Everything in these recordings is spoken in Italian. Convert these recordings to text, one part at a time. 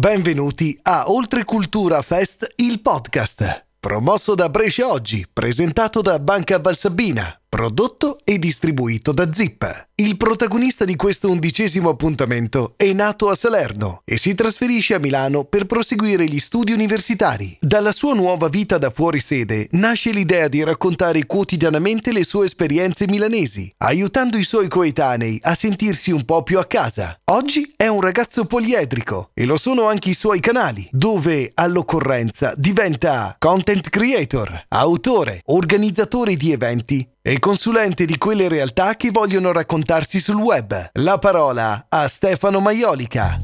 Benvenuti a Oltrecultura Fest, il podcast. Promosso da Brescia Oggi, presentato da Banca Valsabbina, prodotto e distribuito da Zip. Il protagonista di questo undicesimo appuntamento è nato a Salerno e si trasferisce a Milano per proseguire gli studi universitari. Dalla sua nuova vita da fuori sede nasce l'idea di raccontare quotidianamente le sue esperienze milanesi, aiutando i suoi coetanei a sentirsi un po' più a casa. Oggi è un ragazzo poliedrico e lo sono anche i suoi canali, dove all'occorrenza diventa content creator, autore, organizzatore di eventi e consulente di quelle realtà che vogliono raccontarsi sul web. La parola a Stefano Maiolica.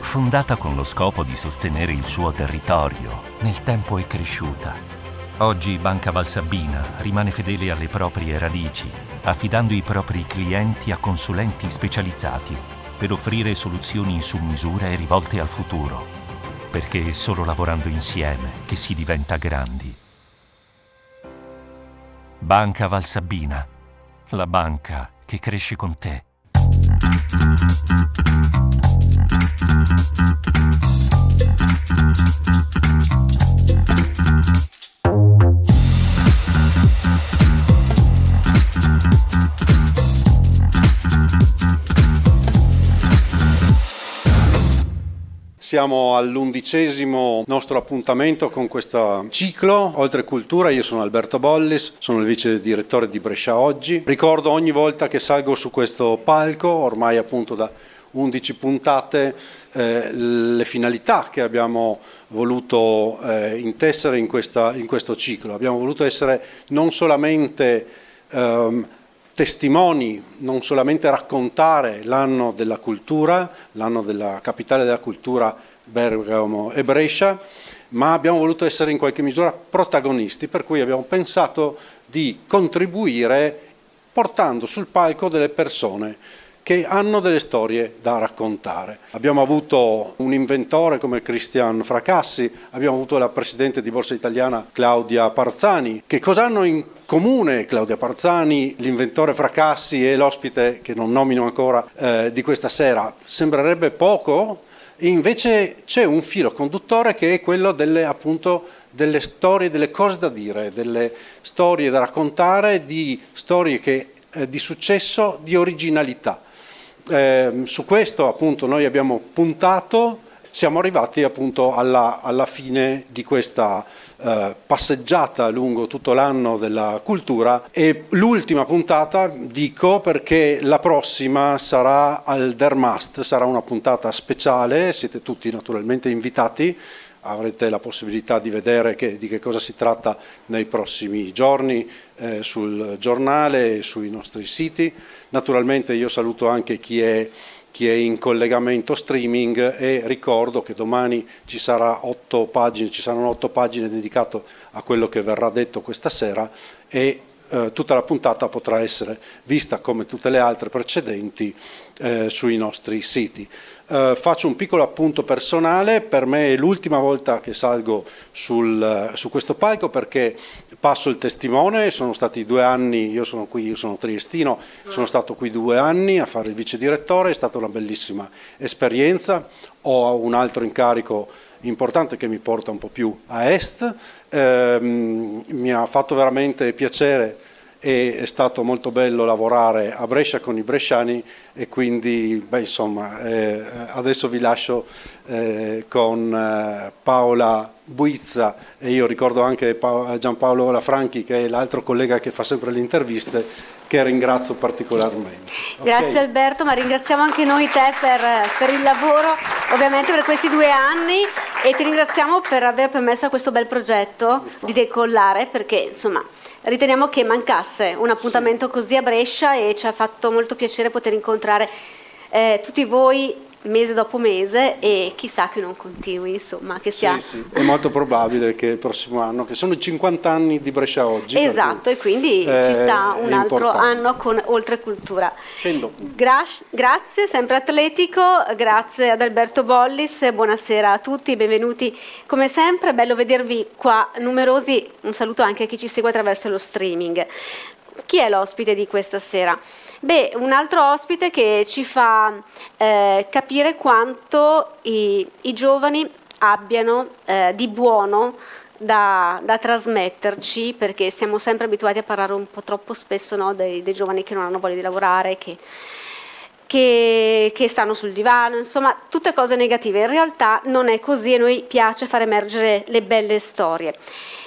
Fondata con lo scopo di sostenere il suo territorio, nel tempo è cresciuta. Oggi Banca Valsabbina rimane fedele alle proprie radici, affidando i propri clienti a consulenti specializzati per offrire soluzioni su misura e rivolte al futuro, perché è solo lavorando insieme che si diventa grandi. Banca Valsabbina, la banca che cresce con te. Siamo all'undicesimo nostro appuntamento con questo ciclo Oltre Cultura. Io sono Alberto Bollis, sono il vice direttore di Brescia Oggi. Ricordo ogni volta che salgo su questo palco, ormai appunto da 11 puntate, eh, le finalità che abbiamo voluto eh, intessere in, questa, in, questo ciclo. Abbiamo voluto essere non solamente ehm, testimoni, non solamente raccontare l'anno della cultura, l'anno della capitale della cultura Bergamo e Brescia, ma abbiamo voluto essere in qualche misura protagonisti, per cui abbiamo pensato di contribuire portando sul palco delle persone che hanno delle storie da raccontare. Abbiamo avuto un inventore come Cristian Fracassi, abbiamo avuto la presidente di Borsa Italiana Claudia Parzani. Che cosa hanno in comune Claudia Parzani, l'inventore Fracassi e l'ospite che non nomino ancora eh, di questa sera? Sembrerebbe poco, invece c'è un filo conduttore che è quello delle, appunto, delle storie, delle cose da dire, delle storie da raccontare, di storie che, eh, di successo, di originalità. Eh, su questo appunto noi abbiamo puntato, siamo arrivati appunto alla, alla fine di questa eh, passeggiata lungo tutto l'anno della cultura. E l'ultima puntata dico perché la prossima sarà al Dermast, sarà una puntata speciale, siete tutti naturalmente invitati. Avrete la possibilità di vedere che, di che cosa si tratta nei prossimi giorni eh, sul giornale e sui nostri siti. Naturalmente io saluto anche chi è, chi è, in collegamento streaming e ricordo che domani ci, pagine, ci saranno otto pagine dedicate a quello che verrà detto questa sera e eh, tutta la puntata potrà essere vista come tutte le altre precedenti eh, sui nostri siti. Eh, faccio un piccolo appunto personale, per me è l'ultima volta che salgo sul, su questo palco perché passo il testimone, sono stati due anni, io sono qui, io sono triestino, sono stato qui due anni a fare il vice direttore, è stata una bellissima esperienza, ho un altro incarico importante che mi porta un po' più a est, eh, mi ha fatto veramente piacere e è stato molto bello lavorare a Brescia con i bresciani e quindi beh, insomma, eh, adesso vi lascio eh, con eh, Paola Buizza. E io ricordo anche Giampaolo Lafranchi che è l'altro collega che fa sempre le interviste che ringrazio particolarmente. Grazie okay. Alberto, ma ringraziamo anche noi te per, per, il lavoro, ovviamente per questi due anni e ti ringraziamo per aver permesso a questo bel progetto di decollare perché insomma riteniamo che mancasse un appuntamento così a Brescia e ci ha fatto molto piacere poter incontrare eh, tutti voi mese dopo mese e chissà che non continui, insomma, che sia... Sì, sì. è molto probabile che il prossimo anno, che sono i 50 anni di Brescia oggi. Esatto, e quindi eh, ci sta un altro importante. anno con Oltre Cultura. Gra- grazie, sempre Atletico, grazie ad Alberto Bollis, buonasera a tutti, benvenuti come sempre, bello vedervi qua numerosi, un saluto anche a chi ci segue attraverso lo streaming. Chi è l'ospite di questa sera? Beh, un altro ospite che ci fa eh, capire quanto i, i giovani abbiano eh, di buono da, da, trasmetterci, perché siamo sempre abituati a parlare un po' troppo spesso no, dei, dei, giovani che non hanno voglia di lavorare, che, che, che, stanno sul divano, insomma, tutte cose negative. In realtà non è così e noi piace far emergere le belle storie.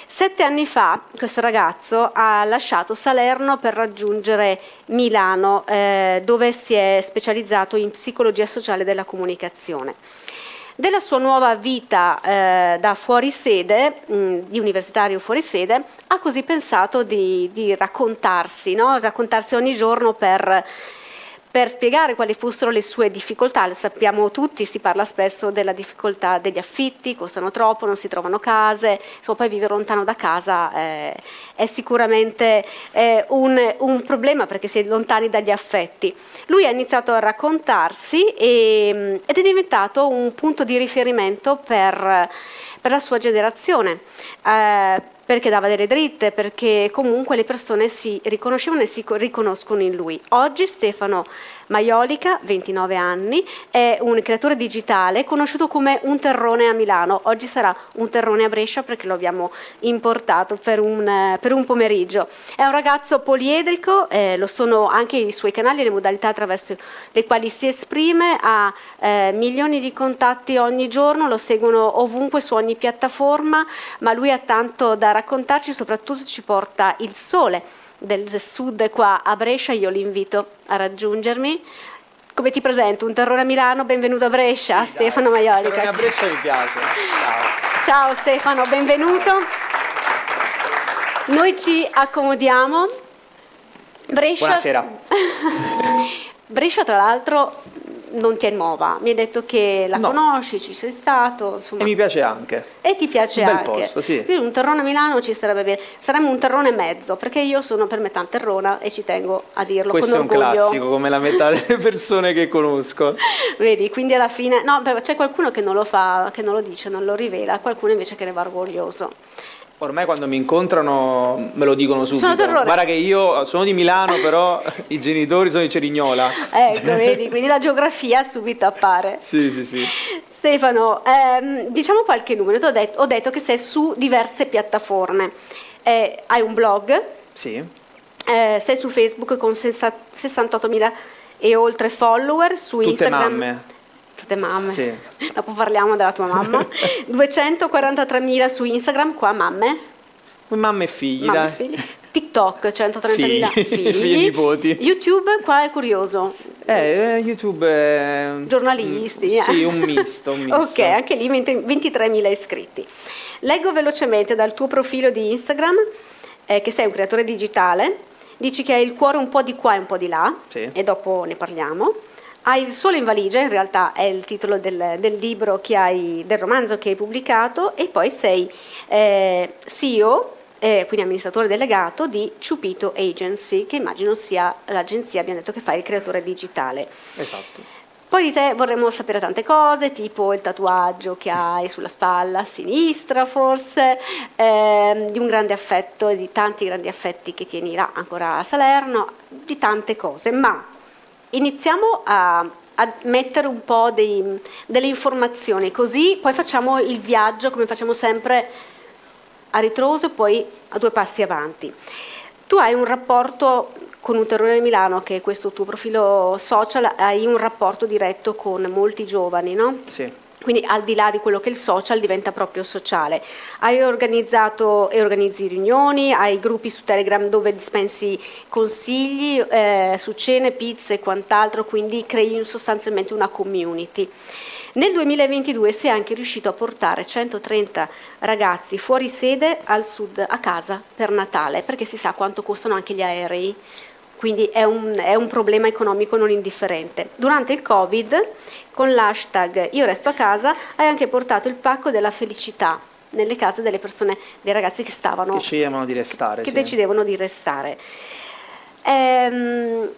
Sette anni fa questo ragazzo ha lasciato Salerno per raggiungere Milano, eh, dove si è specializzato in psicologia sociale della comunicazione. Della sua nuova vita eh, da fuorisede, mh, di universitario fuorisede, ha così pensato di, di raccontarsi, no? raccontarsi ogni giorno per per spiegare quali fossero le sue difficoltà. Lo sappiamo tutti, si parla spesso della difficoltà degli affitti, costano troppo, non si trovano case, insomma poi vivere lontano da casa eh, è sicuramente eh, un, un, problema perché si è lontani dagli affetti. Lui ha iniziato a raccontarsi e, ed è diventato un punto di riferimento per, per la sua generazione. Eh, perché dava delle dritte, perché comunque le persone si riconoscevano e si riconoscono in lui. Oggi Stefano Maiolica, 29 anni, è un creatore digitale conosciuto come un terrone a Milano. Oggi sarà un terrone a Brescia perché lo abbiamo importato per un, per un pomeriggio. È un ragazzo poliedrico, eh, lo sono anche i suoi canali e le modalità attraverso le quali si esprime, ha eh, milioni di contatti ogni giorno, lo seguono ovunque su ogni piattaforma, ma lui ha tanto da raccontarci, soprattutto ci porta il sole del sud qua a Brescia, io li invito a raggiungermi. Come ti presento? Un terrore a Milano, benvenuto a Brescia, sì, Stefano dai, Maiolica. a Brescia mi piace. Ciao. Ciao Stefano, benvenuto. Noi ci accomodiamo. Brescia. Buonasera. Brescia tra l'altro non ti è nuova, mi hai detto che la no. conosci, ci sei stato. Insomma. E mi piace anche. E ti piace un anche. Posto, sì. Quindi un terrone a Milano ci sarebbe bene. Saremmo un terrone mezzo, perché io sono per metà terrona e ci tengo a dirlo Questo con orgoglio. Questo è un classico, come la metà delle persone che conosco. Vedi, quindi alla fine, no, c'è qualcuno che non lo fa, che non lo dice, non lo rivela, qualcuno invece che ne va orgoglioso. Ormai quando mi incontrano me lo dicono subito. Sono terrore. Guarda che io sono di Milano, però i genitori sono di Cerignola. Ecco, vedi, quindi la geografia subito appare. Sì, sì, sì. Stefano, ehm, diciamo qualche numero. Ho detto, ho detto, che sei su diverse piattaforme. Eh, hai un blog. Sì. Eh, sei su Facebook con 68.000 e oltre follower, su Tutte Instagram. Mamme tutte mamme. Sì. Dopo parliamo della tua mamma. 243.000 su Instagram, qua mamme. Mamme e figli, mamme dai. E figli. TikTok 130.000 figli. figli. figli nipoti. YouTube qua è curioso. Eh, YouTube è... Giornalisti. Mm, sì, un misto, un misto. ok, anche lì 23.000 iscritti. Leggo velocemente dal tuo profilo di Instagram eh, che sei un creatore digitale, dici che hai il cuore un po' di qua e un po' di là, sì. e dopo ne parliamo. Hai il sole in valigia, in realtà è il titolo del, del libro che hai, del romanzo che hai pubblicato, e poi sei eh, CEO eh, quindi amministratore delegato di Ciupito Agency, che immagino sia l'agenzia, abbiamo detto che fa il creatore digitale. Esatto. Poi di te vorremmo sapere tante cose, tipo il tatuaggio che hai sulla spalla sinistra forse, ehm, di un grande affetto, di tanti grandi affetti che tieni là ancora a Salerno, di tante cose, ma iniziamo a, a mettere un po' dei, delle informazioni, così poi facciamo il viaggio come facciamo sempre a ritroso e poi a due passi avanti. Tu hai un rapporto con un terrore di Milano, che è questo tuo profilo social, hai un rapporto diretto con molti giovani, no? Sì. Quindi al di là di quello che è il social diventa proprio sociale. Hai organizzato e organizzi riunioni, hai gruppi su Telegram dove dispensi consigli eh, su cene, pizze e quant'altro, quindi crei sostanzialmente una community. Nel 2022 sei anche riuscito a portare 130 ragazzi fuori sede al sud a casa per Natale, perché si sa quanto costano anche gli aerei quindi è un, è un, problema economico non indifferente. Durante il Covid, con l'hashtag Io resto a casa, hai anche portato il pacco della felicità nelle case delle persone, dei ragazzi che stavano... Che decidevano di restare. Che sì. decidevano di restare. Ehm,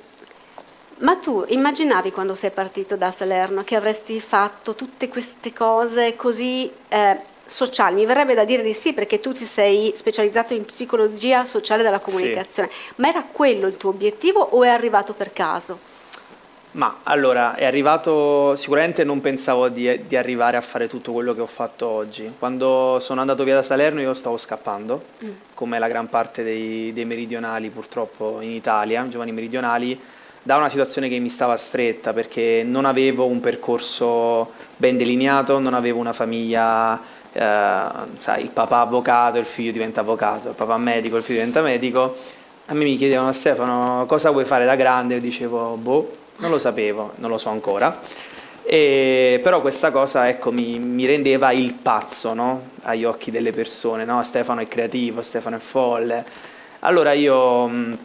ma tu immaginavi quando sei partito da Salerno che avresti fatto tutte queste cose così eh, sociali. Mi verrebbe da dire di sì perché tu ti sei specializzato in psicologia sociale della comunicazione, sì. ma era quello il tuo obiettivo o è arrivato per caso? Ma allora, è arrivato, sicuramente non pensavo di, di, arrivare a fare tutto quello che ho fatto oggi. Quando sono andato via da Salerno io stavo scappando, mm. come la gran parte dei, dei, meridionali purtroppo in Italia, giovani meridionali, da una situazione che mi stava stretta perché non avevo un percorso ben delineato, non avevo una famiglia, eh, sai, il papà avvocato, il figlio diventa avvocato, il papà medico, il figlio diventa medico. A me mi chiedevano Stefano cosa vuoi fare da grande? Io dicevo boh non lo sapevo, non lo so ancora. E, però questa cosa ecco, mi, mi, rendeva il pazzo no? agli occhi delle persone. No? Stefano è creativo, Stefano è folle. Allora io mh,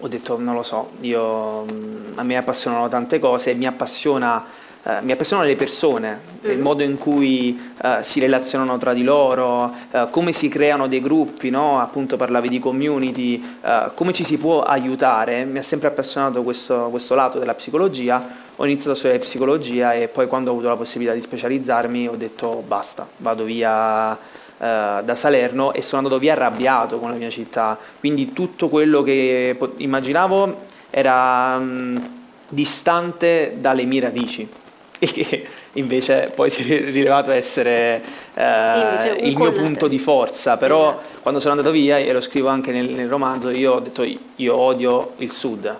ho detto, non lo so, io, mh, a me appassionano tante cose e mi appassiona Uh, mi appassionano le persone, mm. il modo in cui uh, si relazionano tra di loro, uh, come si creano dei gruppi, no? appunto parlavi di community, come ci si può aiutare. Mi ha sempre appassionato questo, questo, lato della psicologia. Ho iniziato a studiare psicologia e poi quando ho avuto la possibilità di specializzarmi ho detto basta, vado via da Salerno e sono andato via arrabbiato con la mia città. Quindi tutto quello che immaginavo era um, distante dalle mie radici che invece poi si è rivelato essere eh, il mio punto di forza, però esatto. quando sono andato via, e lo scrivo anche nel, nel, romanzo, io ho detto io odio il sud,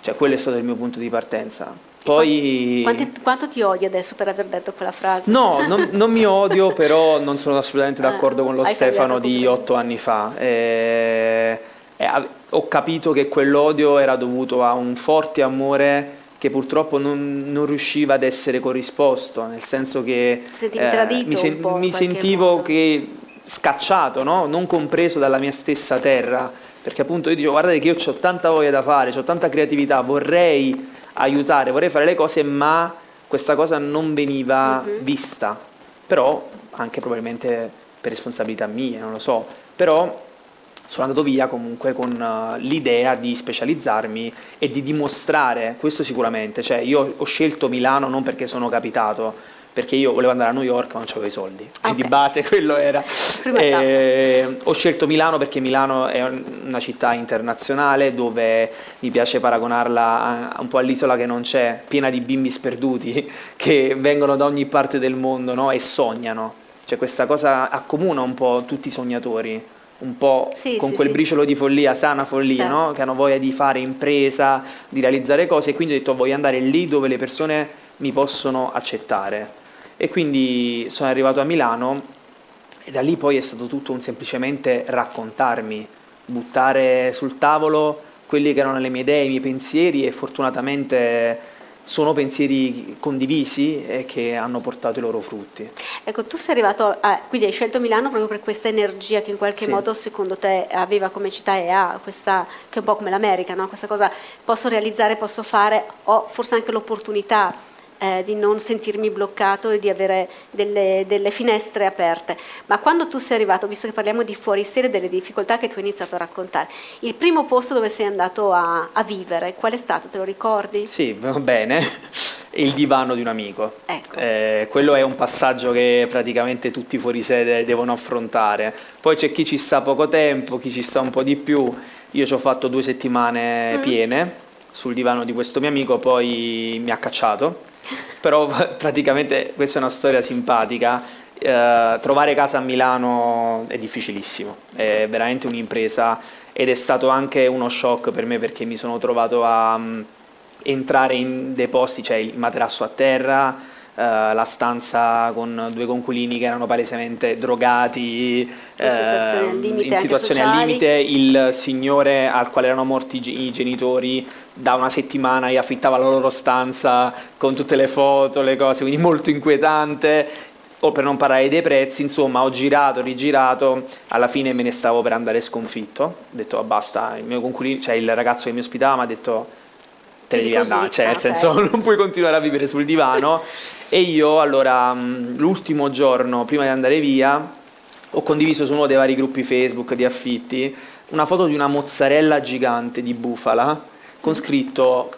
cioè quello è stato il mio punto di partenza. Poi... Quanti, quanto ti odio adesso per aver detto quella frase? No, non, non mi odio, però non sono assolutamente ah, d'accordo con lo Stefano di otto anni fa. E, e, ho capito che quell'odio era dovuto a un forte amore che purtroppo non, non, riusciva ad essere corrisposto, nel senso che eh, mi, sen- mi sentivo che, scacciato, no? non compreso dalla mia stessa terra, perché appunto io dicevo guardate che io ho tanta voglia da fare, ho tanta creatività, vorrei aiutare, vorrei fare le cose, ma questa cosa non veniva uh-huh. vista, però anche probabilmente per responsabilità mia, non lo so, però sono andato via comunque con uh, l'idea di specializzarmi e di dimostrare, questo sicuramente, cioè io ho scelto Milano non perché sono capitato, perché io volevo andare a New York ma non avevo i soldi, okay. di base quello era. E, ho scelto Milano perché Milano è una città internazionale dove mi piace paragonarla un po' all'isola che non c'è, piena di bimbi sperduti che vengono da ogni parte del mondo no? e sognano. Cioè questa cosa accomuna un po' tutti i sognatori un po' sì, con sì, quel sì. briciolo di follia, sana follia, certo. no? che hanno voglia di fare impresa, di realizzare cose e quindi ho detto voglio andare lì dove le persone mi possono accettare. E quindi sono arrivato a Milano e da lì poi è stato tutto un semplicemente raccontarmi, buttare sul tavolo quelli che erano le mie idee, i miei pensieri e fortunatamente sono pensieri condivisi e che hanno portato i loro frutti. Ecco, tu sei arrivato, a, quindi hai scelto Milano proprio per questa energia che in qualche sì. modo secondo te aveva come città e ha, questa, che è un po' come l'America, no? questa cosa posso realizzare, posso fare, ho forse anche l'opportunità eh, di non sentirmi bloccato e di avere delle, delle, finestre aperte. Ma quando tu sei arrivato, visto che parliamo di fuori sede, delle difficoltà che tu hai iniziato a raccontare, il primo posto dove sei andato a, a vivere, qual è stato? Te lo ricordi? Sì, va bene. Il divano di un amico. Ecco. Eh, quello è un passaggio che praticamente tutti fuori sede devono affrontare. Poi c'è chi ci sta poco tempo, chi ci sta un po' di più. Io ci ho fatto due settimane mm. piene sul divano di questo mio amico, poi mi ha cacciato però praticamente questa è una storia simpatica. Eh, trovare casa a Milano è difficilissimo, è veramente un'impresa ed è stato anche uno shock per me perché mi sono trovato a um, entrare in dei posti, cioè il materasso a terra, uh, la stanza con due conculini che erano palesemente drogati, in situazioni, al limite, in situazioni al limite, il signore al quale erano morti i genitori da una settimana gli affittava la loro stanza con tutte le foto, le cose, quindi molto inquietante. O per non parlare dei prezzi, insomma, ho girato, rigirato, alla fine me ne stavo per andare sconfitto. Ho detto oh, basta, il mio concubino, cioè il ragazzo che mi ospitava mi ha detto te ne devi andare, cioè nel okay. senso non puoi continuare a vivere sul divano. e io allora l'ultimo giorno prima di andare via ho condiviso su uno dei vari gruppi Facebook di affitti una foto di una mozzarella gigante di bufala con scritto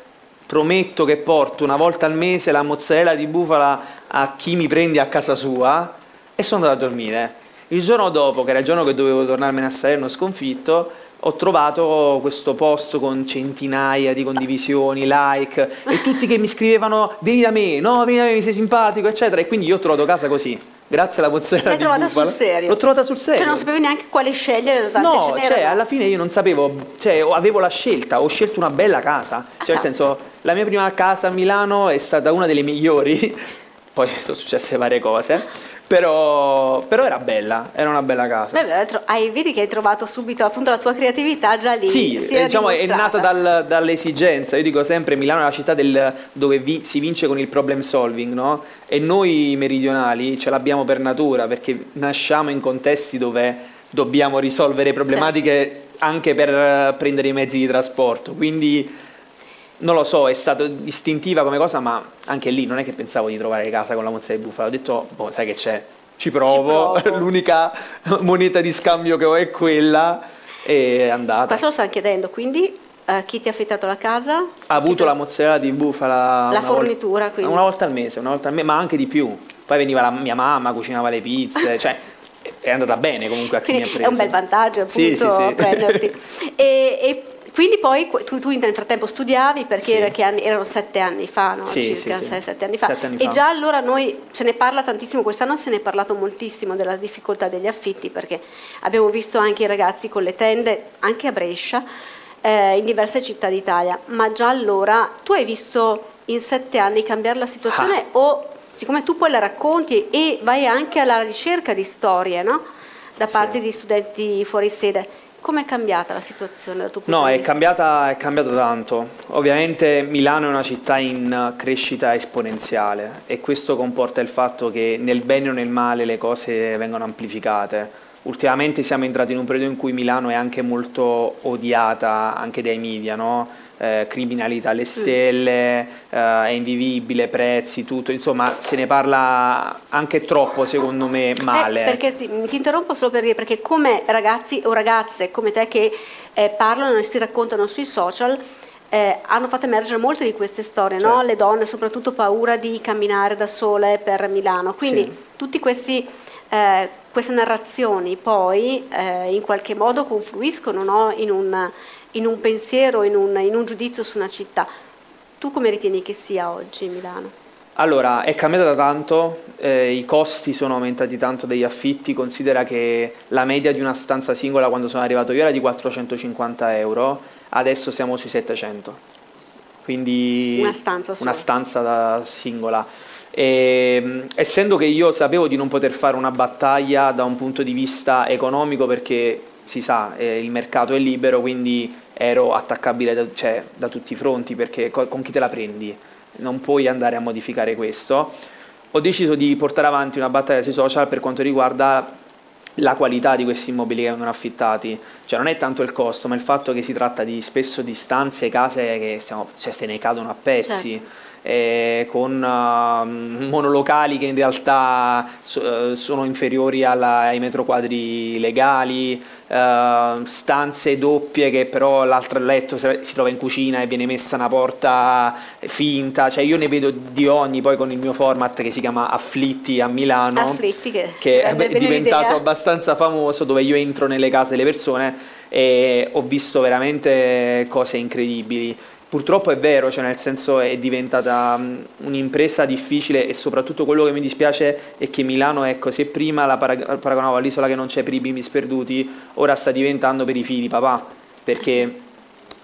prometto che porto una volta al mese la mozzarella di bufala a chi mi prende a casa sua e e sono andato a dormire. Il giorno dopo, che era il giorno che dovevo tornarmene a Salerno sconfitto, ho trovato questo post con centinaia di condivisioni, like e tutti che mi scrivevano vieni da me, no, vieni da me, mi sei simpatico, eccetera. E quindi io ho trovato casa così. Grazie alla mozzarella L'hai trovata sul serio? L'ho trovata sul serio. Cioè non sapevi neanche quale scegliere da No, cioè alla fine io non sapevo, cioè avevo la scelta, ho scelto una bella casa. Cioè nel Ah. senso, la mia prima casa a Milano è stata una delle migliori, poi sono successe varie cose, però, però era bella, era una bella casa. Beh, hai, vedi che hai trovato subito appunto la tua creatività già lì. Sì, diciamo, è nata dal- dall'esigenza. Io dico sempre: Milano è la città del- dove vi- si vince con il problem solving, no? E noi meridionali ce l'abbiamo per natura perché nasciamo in contesti dove dobbiamo risolvere problematiche anche per eh, prendere i mezzi di trasporto. Quindi non lo so, è stato istintiva come cosa, ma anche lì non è che pensavo di trovare casa con la mozzarella di bufala. Ho detto, boh, sai che c'è? Ci provo, provo. l'unica moneta di scambio che ho è quella e è andata. Questo lo stanno chiedendo, quindi eh, chi ti ha affittato la casa? Ha avuto Chi la mozzarella di bufala La una vol- fornitura, quindi. una volta al mese, una volta al mese, ma anche di più. Poi veniva la mia mamma, cucinava le pizze, cioè è andata bene comunque a chi mi ha Quindi preso. è un bel vantaggio appunto Sì, sì, sì. prenderti. e, e quindi poi tu, tu nel frattempo studiavi perché Sì. anni- erano sette anni fa, no? Sì, circa sì, sei, sette anni fa. Sette anni e fa. già allora noi ce ne parla tantissimo, quest'anno se ne è parlato moltissimo della difficoltà degli affitti perché abbiamo visto anche i ragazzi con le tende, anche a Brescia, eh, in diverse città d'Italia, ma già allora tu hai visto in sette anni cambiare la situazione Ah. o siccome tu poi la racconti e vai anche alla ricerca di storie, no? Da parte di studenti fuori sede, com'è cambiata la situazione dal tuo punto No, di è vista? cambiata, è cambiato tanto. Ovviamente Milano è una città in crescita esponenziale e questo comporta il fatto che nel bene o nel male le cose vengono amplificate. Ultimamente siamo entrati in un periodo in cui Milano è anche molto odiata anche dai media, no? Eh, criminalità alle stelle, eh, è invivibile, prezzi, tutto, insomma se ne parla anche troppo secondo me male. Eh, perché ti, ti interrompo solo per dire, perché come ragazzi o ragazze come te che eh, parlano e si raccontano sui social, eh, hanno fatto emergere molte di queste storie, no? Certo. le donne soprattutto paura di camminare da sole per Milano, quindi Sì. tutti questi... eh, queste narrazioni poi eh, in qualche modo confluiscono no? in, un, in un pensiero, in un, in un giudizio su una città. Tu come ritieni che sia oggi Milano? Allora, è cambiata tanto, eh, i costi sono aumentati tanto degli affitti, considera che la media di una stanza singola quando sono arrivato io era di 450 euro, adesso siamo sui 700. Quindi Una stanza una stanza da singola. E, mh, essendo che io sapevo di non poter fare una battaglia da un punto di vista economico perché si sa, eh, il mercato è libero, quindi ero attaccabile da, cioè, da tutti i fronti perché co- con chi te la prendi? Non puoi andare a modificare questo. Ho deciso di portare avanti una battaglia sui social per quanto riguarda la qualità di questi immobili che vengono affittati, cioè non è tanto il costo, ma il fatto che si tratta di spesso di stanze, case che stiamo, cioè, se ne cadono a pezzi. Certo. Eh, con uh, monolocali che in realtà so- eh, sono inferiori alla- ai metro quadri legali, eh, stanze doppie che però l'altro letto si trova in cucina e viene messa una porta finta, cioè io ne vedo di ogni poi con il mio format che si chiama Afflitti a Milano Afflitti che, che è diventato l'idea. abbastanza famoso dove io entro nelle case delle persone e ho visto veramente cose incredibili. Purtroppo è vero, cioè nel senso è diventata mh, un'impresa difficile e soprattutto quello che mi dispiace è che Milano, ecco, se prima la parag- paragonavo all'isola che non c'è per i bimbi sperduti, ora sta diventando per i figli di papà, perché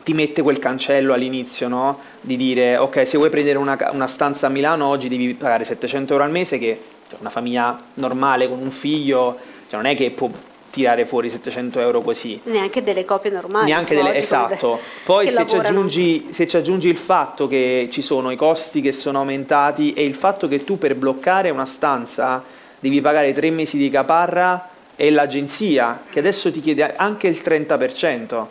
ti mette quel cancello all'inizio, no? Di dire, ok, se vuoi prendere una, una stanza a Milano oggi devi pagare 700 euro al mese, che cioè, una famiglia normale con un figlio, cioè, non è che può tirare fuori 700 euro così. Neanche delle copie normali. Neanche delle, esatto. Poi se ci, aggiungi, se ci aggiungi il fatto che ci sono i costi che sono aumentati e il fatto che tu per bloccare una stanza devi pagare tre mesi di caparra e l'agenzia che adesso ti chiede anche il 30%,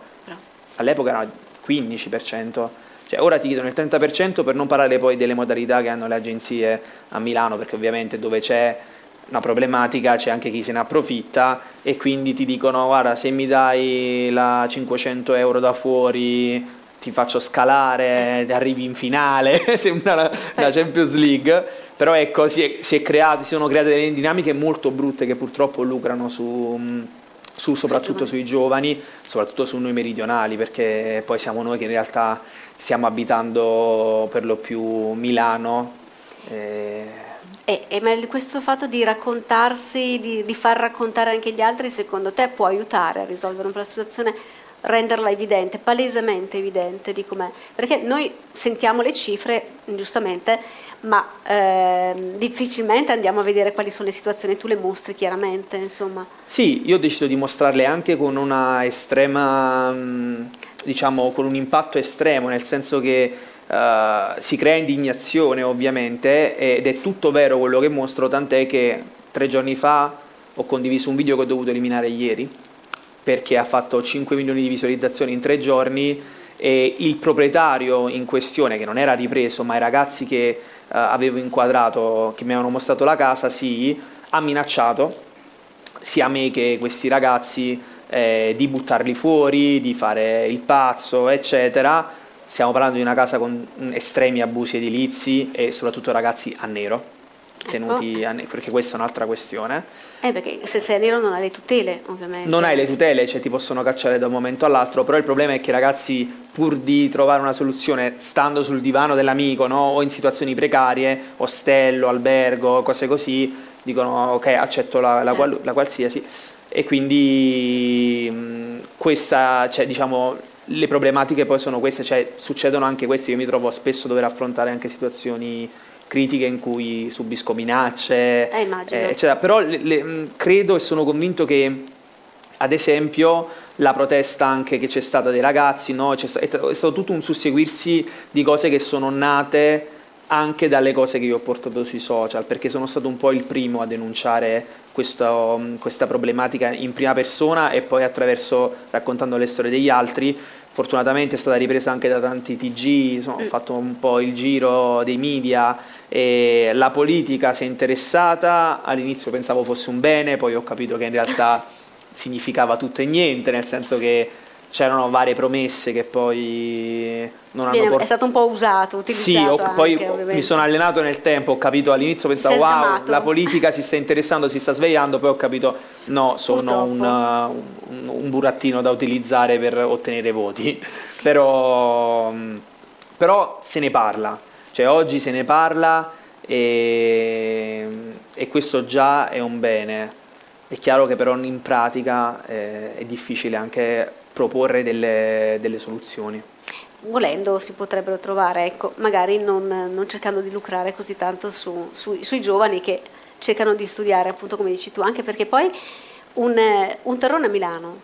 all'epoca era 15%. Cioè, ora ti chiedono il 30% per non parlare poi delle modalità che hanno le agenzie a Milano, perché ovviamente dove c'è una problematica c'è anche chi se ne approfitta e quindi ti dicono guarda se mi dai la 500 euro da fuori ti faccio scalare, ti arrivi in finale, sembra la, la Champions League, però ecco, si, è, si, è creato, si sono create delle dinamiche molto brutte che purtroppo lucrano su, su soprattutto sui giovani, soprattutto su noi meridionali, perché poi siamo noi che in realtà stiamo abitando per lo più Milano. Eh, e, e, ma questo fatto di raccontarsi, di, di, far raccontare anche gli altri, secondo te può aiutare a risolvere un po' la situazione, renderla evidente, palesemente evidente di com'è? Perché noi sentiamo le cifre, giustamente, ma eh, difficilmente andiamo a vedere quali sono le situazioni, tu le mostri chiaramente, insomma. Sì, io ho deciso di mostrarle anche con una estrema, diciamo, con un impatto estremo, nel senso che Uh, si crea indignazione ovviamente ed è tutto vero quello che mostro, tant'è che tre giorni fa ho condiviso un video che ho dovuto eliminare ieri perché ha fatto 5 milioni di visualizzazioni in tre giorni e il proprietario in questione, che non era ripreso, ma i ragazzi che uh, avevo inquadrato, che mi avevano mostrato la casa, sì, ha minacciato sia me che questi ragazzi eh, di buttarli fuori, di fare il pazzo, eccetera Stiamo parlando di una casa con estremi abusi edilizi e soprattutto ragazzi a nero, tenuti ecco. a nero, perché questa è un'altra questione. Eh, perché se sei a nero non hai le tutele, ovviamente. Non hai le tutele, cioè ti possono cacciare da un momento all'altro, però il problema è che i ragazzi, pur di trovare una soluzione stando sul divano dell'amico no? o in situazioni precarie, ostello, albergo, cose così, dicono ok, accetto la, la, certo. la qualsiasi. E quindi mh, questa, cioè, diciamo, le problematiche poi sono queste, cioè succedono anche queste, io mi trovo spesso a dover affrontare anche situazioni critiche in cui subisco minacce, eh, eh, eccetera. però le, le, credo e sono convinto che ad esempio la protesta anche che c'è stata dei ragazzi, no? è stato tutto un susseguirsi di cose che sono nate anche dalle cose che io ho portato sui social, perché sono stato un po' il primo a denunciare questo, questa problematica in prima persona e poi attraverso raccontando le storie degli altri. Fortunatamente è stata ripresa anche da tanti TG, insomma, ho mm. fatto un po' il giro dei media e la politica si è interessata, all'inizio pensavo fosse un bene, poi ho capito che in realtà significava tutto e niente, nel senso che c'erano varie promesse che poi non Viene, hanno portato. È stato un po' usato, utilizzato. Sì, ho, poi ovviamente. mi sono allenato nel tempo, ho capito all'inizio pensavo wow, la politica si sta interessando, si sta svegliando, poi ho capito no, sono un, un, un, burattino da utilizzare per ottenere voti. però, però se ne parla, cioè oggi se ne parla e, e questo già è un bene. È chiaro che però in pratica eh, è difficile anche proporre delle, delle soluzioni. Volendo si potrebbero trovare, ecco, magari non, non, cercando di lucrare così tanto su, su, sui giovani che cercano di studiare, appunto come dici tu, anche perché poi un, un terrone a Milano,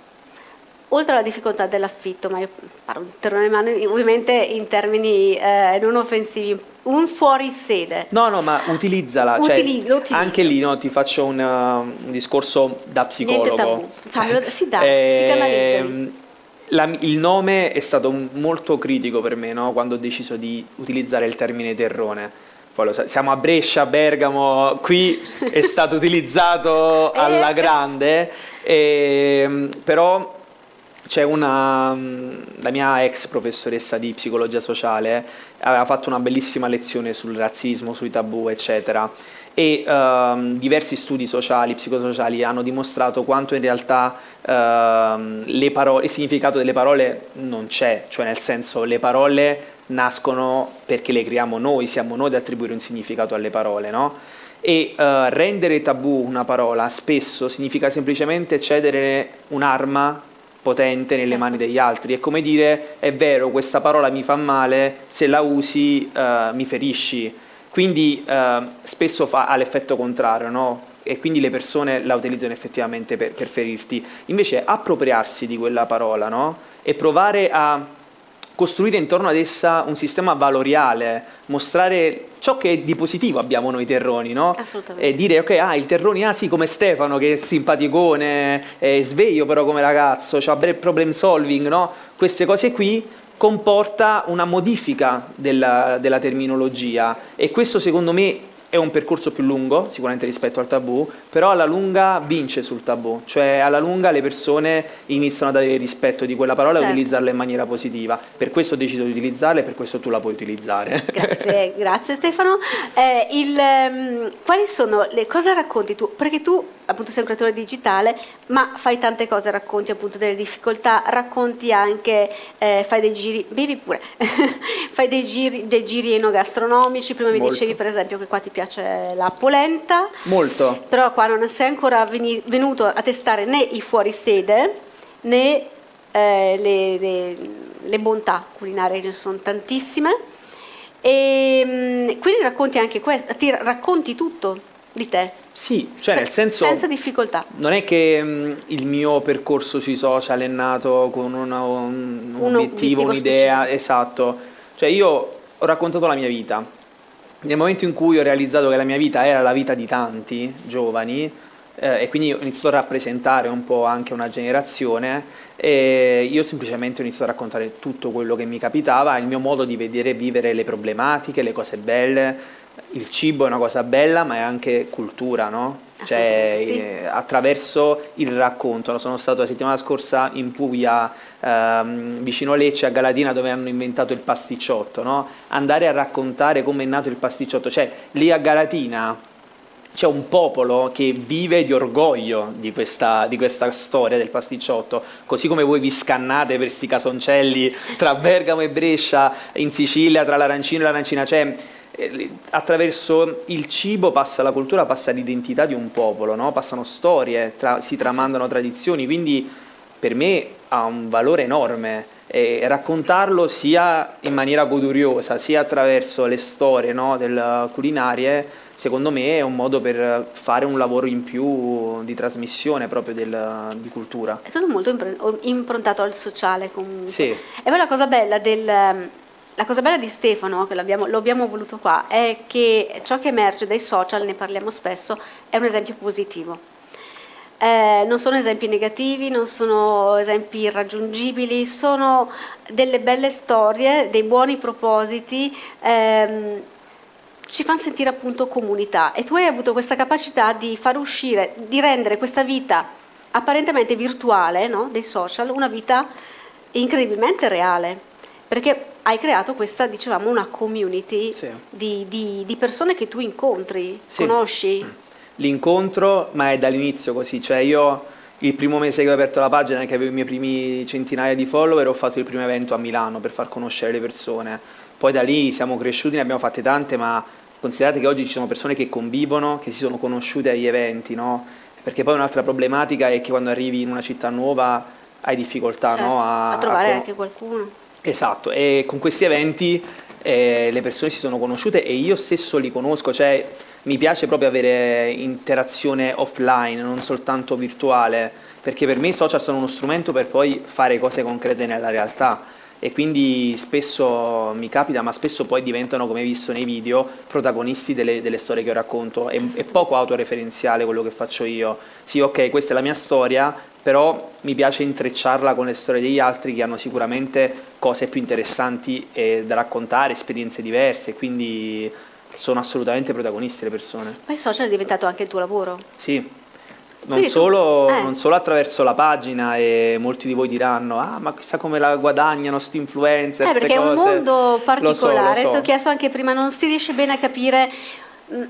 oltre alla difficoltà dell'affitto, ma io parlo di terrone a Milano ovviamente in termini eh, non offensivi, un fuorisede. No, no, ma utilizzala, cioè, utilizzo. anche lì no, ti faccio un, uh, un discorso da psicologo. Fammelo, sì, dai, eh, la, il nome è stato molto critico per me no? quando ho deciso di utilizzare il termine terrone. Lo, siamo a Brescia, Bergamo, qui è stato utilizzato alla eh. grande, e, ehm, però c'è una, la mia ex professoressa di psicologia sociale aveva fatto una bellissima lezione sul razzismo, sui tabù, eccetera e ehm, diversi studi sociali, psicosociali hanno dimostrato quanto in realtà ehm, parole, il significato delle parole non c'è, cioè nel senso le parole nascono perché le creiamo noi, siamo noi ad attribuire un significato alle parole, no? E eh, rendere tabù una parola spesso significa semplicemente cedere un'arma potente nelle certo. mani degli altri. È come dire, è vero, questa parola mi fa male, se la usi eh, mi ferisci quindi eh, spesso fa, ha l'effetto contrario, no? e quindi le persone la utilizzano effettivamente per, per ferirti. Invece appropriarsi di quella parola no? e provare a costruire intorno ad essa un sistema valoriale, mostrare ciò che di positivo abbiamo noi terroni, no? Assolutamente. E dire, ok, ah, il terroni, ah sì, come Stefano, che è simpaticone, è sveglio però come ragazzo, ha problem solving, no? Queste cose qui comporta una modifica della, della terminologia e questo secondo me è un percorso più lungo, sicuramente rispetto al tabù, però alla lunga vince sul tabù, cioè alla lunga le persone iniziano ad avere rispetto di quella parola certo. e utilizzarla in maniera positiva. Per questo ho deciso di utilizzarla e per questo tu la puoi utilizzare. Grazie, grazie Stefano. Eh, il, um, quali sono le cosa racconti tu? Perché tu appunto sei un creatore digitale, ma fai tante cose, racconti appunto delle difficoltà, racconti anche, eh, fai dei giri, bevi pure, fai dei giri, dei giri enogastronomici, prima mi Molto. dicevi per esempio che qua ti piace la polenta. Molto. Però qua non sei ancora veni, venuto a testare né i fuorisede né eh, le, le, le bontà culinarie, ce ne sono tantissime. E mm, quindi racconti anche questo, ti racconti tutto di te. Sì, cioè nel senso... Senza difficoltà. Non è che mh, il mio percorso sui social è nato con una, un, un, un, obiettivo, un'idea, specifico. esatto. Cioè io ho raccontato la mia vita. Nel momento in cui ho realizzato che la mia vita era la vita di tanti giovani, eh, e quindi ho iniziato a rappresentare un po' anche una generazione e io semplicemente ho iniziato a raccontare tutto quello che mi capitava, il mio modo di vedere e vivere le problematiche, le cose belle, il cibo è una cosa bella ma è anche cultura, no? Cioè, sì. eh, attraverso il racconto. Sono stato la settimana scorsa in Puglia, ehm, vicino Lecce, a Galatina, dove hanno inventato il pasticciotto. No? Andare a raccontare come è nato il pasticciotto. Cioè, lì a Galatina c'è un popolo che vive di orgoglio di questa, di questa, storia del pasticciotto, così come voi vi scannate per questi casoncelli tra Bergamo e Brescia, in Sicilia, tra l'arancino e l'arancina. Cioè, eh, attraverso il cibo passa la cultura, passa l'identità di un popolo, no? passano storie, tra, si tramandano tradizioni, quindi per me ha un valore enorme e raccontarlo sia in maniera goduriosa, sia attraverso le storie no, del culinarie, secondo me è un modo per fare un lavoro in più di trasmissione proprio del, di cultura. È stato molto improntato al sociale comunque. Sì. E poi la cosa bella del la cosa bella di Stefano, che l'abbiamo, lo abbiamo voluto qua, è che ciò che emerge dai social, ne parliamo spesso, è un esempio positivo. Eh, non sono esempi negativi, non sono esempi irraggiungibili, sono delle belle storie, dei buoni propositi, ehm, ci fanno sentire appunto comunità e tu hai avuto questa capacità di far uscire, di rendere questa vita apparentemente virtuale no, dei social una vita incredibilmente reale perché hai creato questa, dicevamo, una community sì. di, di, di, persone che tu incontri, sì. conosci. L'incontro, ma è dall'inizio così, cioè io il primo mese che ho aperto la pagina, che avevo i miei primi centinaia di follower, ho fatto il primo evento a Milano per far conoscere le persone. Poi da lì siamo cresciuti, ne abbiamo fatte tante, ma considerate che oggi ci sono persone che convivono, che si sono conosciute agli eventi, no? Perché poi un'altra problematica è che quando arrivi in una città nuova hai difficoltà certo, no? a, a, trovare a... anche qualcuno. Esatto, e con questi eventi eh, le persone si sono conosciute e io stesso li conosco, cioè mi piace proprio avere interazione offline, non soltanto virtuale, perché per me i social sono uno strumento per poi fare cose concrete nella realtà e quindi spesso mi capita, ma spesso poi diventano, come hai visto nei video, protagonisti delle, delle storie che io racconto. È, è, poco autoreferenziale quello che faccio io. Sì, ok, questa è la mia storia, però mi piace intrecciarla con le storie degli altri che hanno sicuramente cose più interessanti eh, da raccontare, esperienze diverse, quindi sono assolutamente protagonisti le persone. Ma il social è diventato anche il tuo lavoro? Sì, non solo, eh. non solo, attraverso la pagina e molti di voi diranno ah ma chissà come la guadagnano sti influencer eh, perché cose. è un mondo particolare so, so. ti ho chiesto anche prima non si riesce bene a capire mm,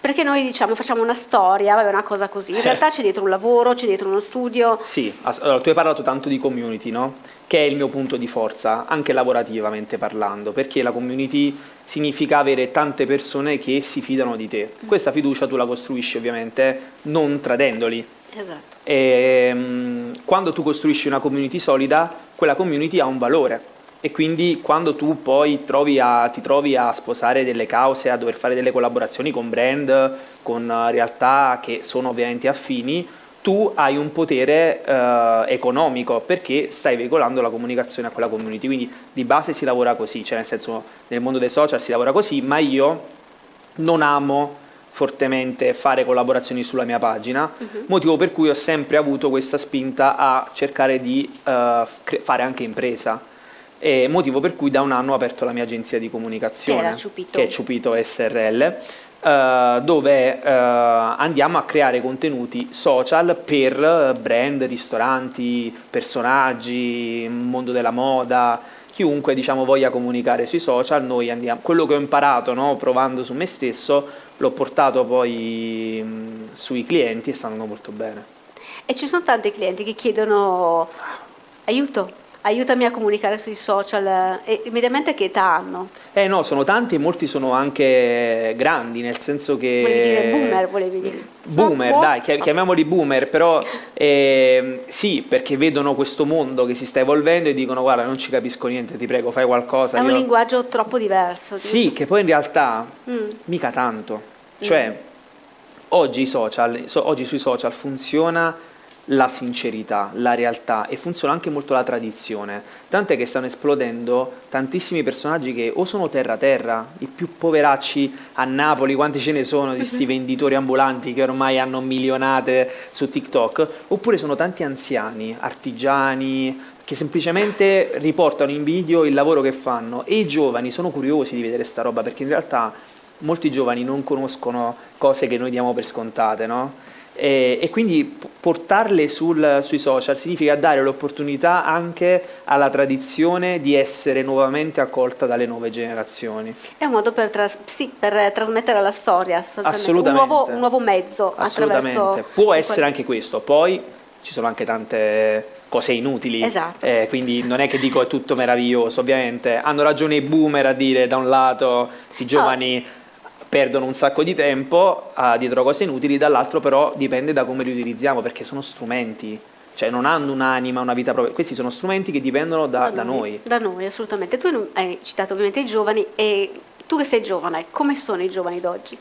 perché noi diciamo facciamo una storia, vabbè, una cosa così, in realtà c'è dietro un lavoro, c'è dietro uno studio. Sì, allora, tu hai parlato tanto di community, no? Che è il mio punto di forza, anche lavorativamente parlando, perché la community significa avere tante persone che si fidano di te. Mm. Questa fiducia tu la costruisci ovviamente non tradendoli. Esatto. E, um, quando tu costruisci una community solida, quella community ha un valore e quindi quando tu poi trovi a, ti trovi a sposare delle cause, a dover fare delle collaborazioni con brand, con realtà che sono ovviamente affini, tu hai un potere eh, economico perché stai veicolando la comunicazione a quella community. Quindi di base si lavora così, cioè nel senso nel mondo dei social si lavora così, ma io non amo fortemente fare collaborazioni sulla mia pagina, uh-huh. motivo per cui ho sempre avuto questa spinta a cercare di uh, cre- fare anche impresa e motivo per cui da un anno ho aperto la mia agenzia di comunicazione, che, che è Ciupito SRL. Uh, dove uh, andiamo a creare contenuti social per brand, ristoranti, personaggi, mondo della moda, chiunque diciamo, voglia comunicare sui social, noi andiamo. Quello che ho imparato no, provando su me stesso l'ho portato poi mh, sui clienti e stanno molto bene. E ci sono tanti clienti che chiedono aiuto aiutami a comunicare sui social, e immediatamente che età hanno? Eh no, sono tanti e molti sono anche grandi, nel senso che... Volevi dire boomer, volevi dire? Boomer, no, dai, chiamiamoli boomer, però eh, sì, perché vedono questo mondo che si sta evolvendo e dicono guarda non ci capisco niente, ti prego fai qualcosa. È un Io... linguaggio troppo diverso. Sì, che poi in realtà mm. mica tanto. Cioè, mm. oggi, social, so, oggi sui social funziona la sincerità, la realtà e funziona anche molto la tradizione. Tant'è che stanno esplodendo tantissimi personaggi che o sono terra-terra, i più poveracci a Napoli, quanti ce ne sono di questi mhm. venditori ambulanti che ormai hanno milionate su TikTok, oppure sono tanti anziani, artigiani, che semplicemente riportano in video il lavoro che fanno e i giovani sono curiosi di vedere sta roba perché in realtà molti giovani non conoscono cose che noi diamo per scontate, no? E, e, quindi portarle sul, sui social significa dare l'opportunità anche alla tradizione di essere nuovamente accolta dalle nuove generazioni. È un modo per, tras- sì, per trasmettere la storia, assolutamente. Un nuovo, un nuovo mezzo assolutamente. Può essere anche questo, poi ci sono anche tante cose inutili, esatto. eh, quindi non è che dico è tutto meraviglioso, ovviamente hanno ragione i boomer a dire da un lato, si giovani... Oh perdono un sacco di tempo uh, dietro cose inutili, dall'altro però dipende da come li utilizziamo, perché sono strumenti, cioè non hanno un'anima, una vita propria, questi sono strumenti che dipendono da, da, noi, da noi. Da noi, assolutamente. Tu hai citato ovviamente i giovani e tu che sei giovane, come sono i giovani d'oggi?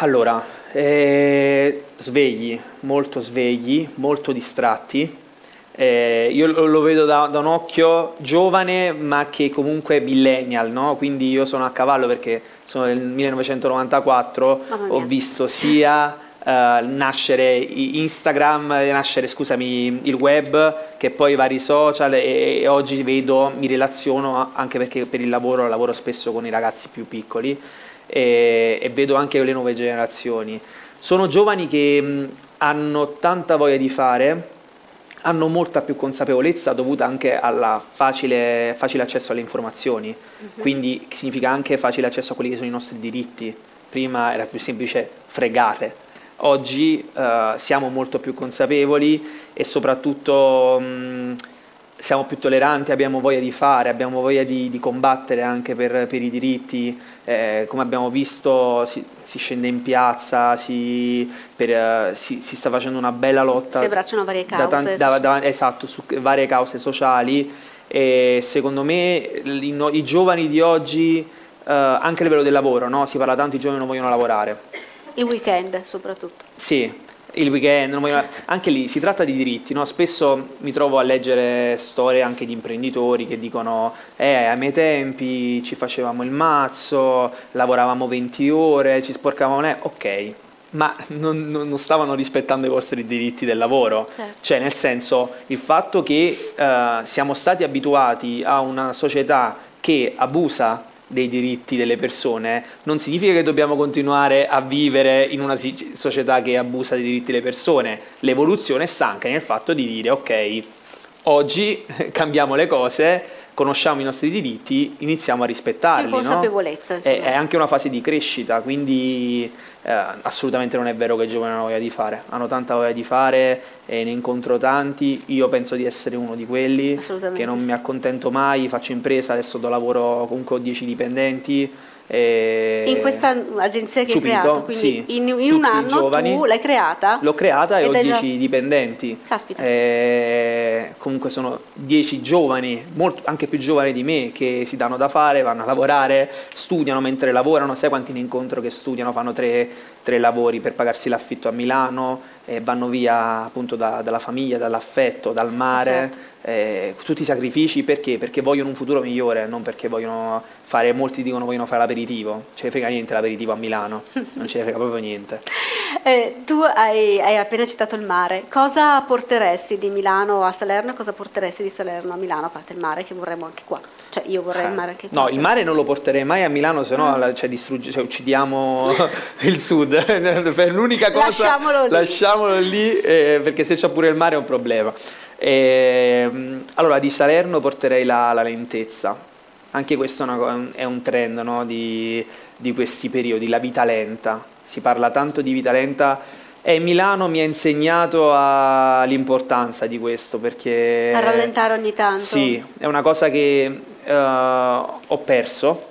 Allora, eh, svegli, molto svegli, molto distratti, eh, io lo, vedo da, da, un occhio giovane ma che comunque è millennial, no? quindi io sono a cavallo perché sono nel 1994, ho visto sia uh, nascere Instagram, nascere scusami, il web che poi i vari social e, e, oggi vedo, mi relaziono anche perché per il lavoro lavoro spesso con i ragazzi più piccoli e, e vedo anche le nuove generazioni. Sono giovani che mh, hanno tanta voglia di fare, hanno molta più consapevolezza dovuta anche al facile, facile, accesso alle informazioni, uh-huh. quindi che significa anche facile accesso a quelli che sono i nostri diritti. Prima era più semplice fregare, oggi uh, siamo molto più consapevoli e soprattutto mh, siamo più tolleranti, abbiamo voglia di fare, abbiamo voglia di, di combattere anche per, per i diritti, eh, come abbiamo visto si, si scende in piazza, si, per, uh, si, si, sta facendo una bella lotta. Si abbracciano varie cause. Da, da, da, esatto, su varie cause sociali e secondo me i, i giovani di oggi, uh, anche a livello del lavoro, no? si parla tanto, i giovani non vogliono lavorare. Il weekend soprattutto. Sì, il weekend, anche lì si tratta di diritti, no? spesso mi trovo a leggere storie anche di imprenditori che dicono eh, ai miei tempi ci facevamo il mazzo, lavoravamo 20 ore, ci sporcavamo, eh, ok, ma non, non, stavano rispettando i vostri diritti del lavoro, certo. cioè nel senso il fatto che uh, siamo stati abituati a una società che abusa dei diritti delle persone non significa che dobbiamo continuare a vivere in una società che abusa dei diritti delle persone. L'evoluzione sta anche nel fatto di dire ok, oggi cambiamo le cose, conosciamo i nostri diritti, iniziamo a rispettarli. Più consapevolezza. No? È, è, anche una fase di crescita, quindi eh, assolutamente non è vero che i giovani hanno voglia di fare, hanno tanta voglia di fare e ne incontro tanti, io penso di essere uno di quelli che non sì. mi accontento mai, faccio impresa, adesso do lavoro comunque ho 10 dipendenti e in questa agenzia che subito, hai creato, quindi sì, in, in un anno giovani, tu l'hai creata? L'ho creata e ho 10 già... dipendenti. Caspita. E comunque sono 10 giovani, molto, anche più giovani di me, che si danno da fare, vanno a lavorare, studiano mentre lavorano. Sai quanti ne incontro che studiano, fanno tre, tre lavori per pagarsi l'affitto a Milano, e vanno via appunto da, dalla famiglia, dall'affetto, dal mare. Certo eh, tutti i sacrifici perché? Perché vogliono un futuro migliore, non perché vogliono fare, molti dicono vogliono fare l'aperitivo, ce ne frega niente l'aperitivo a Milano, non ce ne frega proprio niente. Eh, tu hai, hai, appena citato il mare, cosa porteresti di Milano a Salerno e cosa porteresti di Salerno a Milano, a parte il mare che vorremmo anche qua? Cioè io vorrei il mare anche qua. No, il mare non lo porterei mai a Milano, se no mm. cioè, cioè, uccidiamo il sud. per l'unica cosa lasciamolo lì, lasciamolo lì eh, perché se c'è pure il mare è un problema. E, ehm, allora di Salerno porterei la, la lentezza, anche questo è, una, è un trend no? di, di questi periodi, la vita lenta, si parla tanto di vita lenta e Milano mi ha insegnato a, l'importanza di questo perché... A rallentare ogni tanto. Sì, è una cosa che uh, ho perso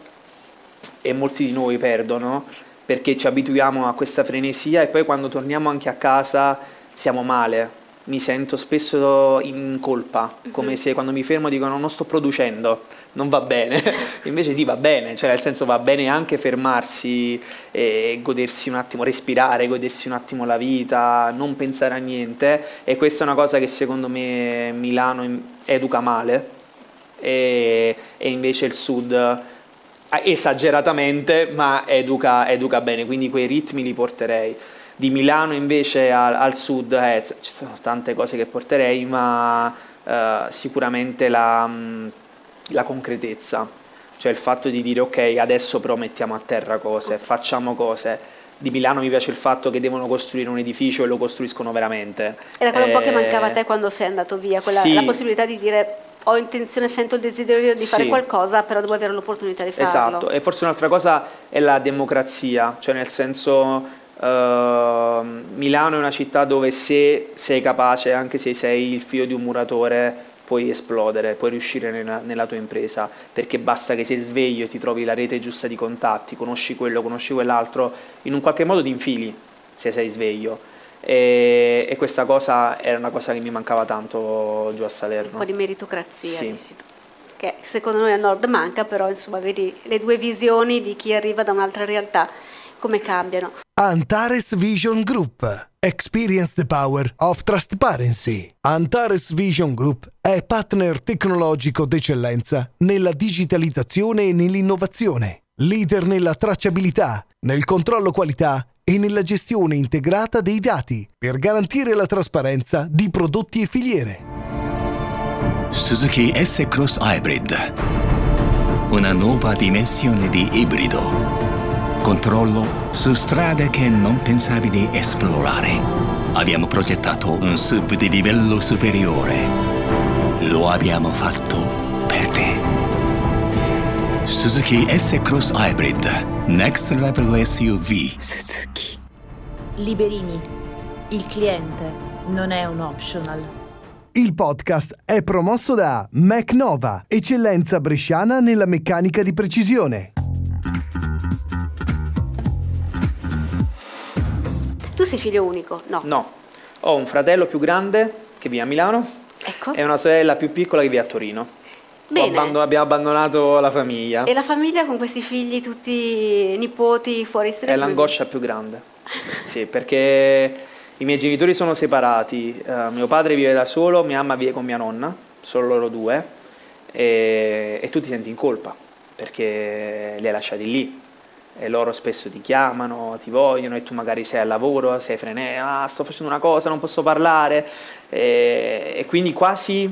e molti di noi perdono perché ci abituiamo a questa frenesia e poi quando torniamo anche a casa siamo male mi sento spesso in colpa, come se quando mi fermo dicono non sto producendo, non va bene. Invece sì, va bene, cioè nel senso va bene anche fermarsi e godersi un attimo, respirare, godersi un attimo la vita, non pensare a niente. E questa è una cosa che secondo me Milano educa male e, e invece il sud esageratamente, ma educa, educa bene, quindi quei ritmi li porterei di Milano invece al, al sud eh, ci sono tante cose che porterei, ma eh, sicuramente la, la, concretezza, cioè il fatto di dire ok adesso però mettiamo a terra cose, facciamo cose. Di Milano mi piace il fatto che devono costruire un edificio e lo costruiscono veramente. Era quello eh, un po' che eh, mancava a te quando sei andato via, quella, sì. la possibilità di dire ho intenzione, sento il desiderio di fare sì. qualcosa, però devo avere l'opportunità di farlo. Esatto, e forse un'altra cosa è la democrazia, cioè nel senso Uh, Milano è una città dove se sei capace, anche se sei il figlio di un muratore, puoi esplodere, puoi riuscire nella, nella, tua impresa, perché basta che sei sveglio e ti trovi la rete giusta di contatti, conosci quello, conosci quell'altro, in un qualche modo ti infili se sei sveglio. E, e questa cosa era una cosa che mi mancava tanto giù a Salerno. Un po' di meritocrazia, sì. che secondo noi al nord manca, però insomma vedi le due visioni di chi arriva da un'altra realtà come cambiano. Antares Vision Group. Experience the power of transparency. Antares Vision Group è partner tecnologico d'eccellenza nella digitalizzazione e nell'innovazione, leader nella tracciabilità, nel controllo qualità e nella gestione integrata dei dati per garantire la trasparenza di prodotti e filiere. Suzuki S-Cross Hybrid. Una nuova dimensione di ibrido controllo su strade che non pensavi di esplorare. Abbiamo progettato un sub di livello superiore. Lo abbiamo fatto per te. Suzuki S-Cross Hybrid. Next Level SUV. Suzuki. Liberini. Il cliente non è un optional. Il podcast è promosso da MacNova, eccellenza bresciana nella meccanica di precisione. Tu sei figlio unico? No. No. Ho un fratello più grande che vive a Milano ecco. e una sorella più piccola che vive a Torino. Bene. Abbandon- abbiamo abbandonato la famiglia. E la famiglia con questi figli tutti nipoti fuori strada? È l'angoscia più grande. sì, perché i miei genitori sono separati, uh, mio padre vive da solo, mia mamma vive con mia nonna, solo loro due, e, e tu ti senti in colpa perché li hai lasciati lì e loro spesso ti chiamano, ti vogliono e tu magari sei al lavoro, sei frené, ah sto facendo una cosa, non posso parlare e, e quindi quasi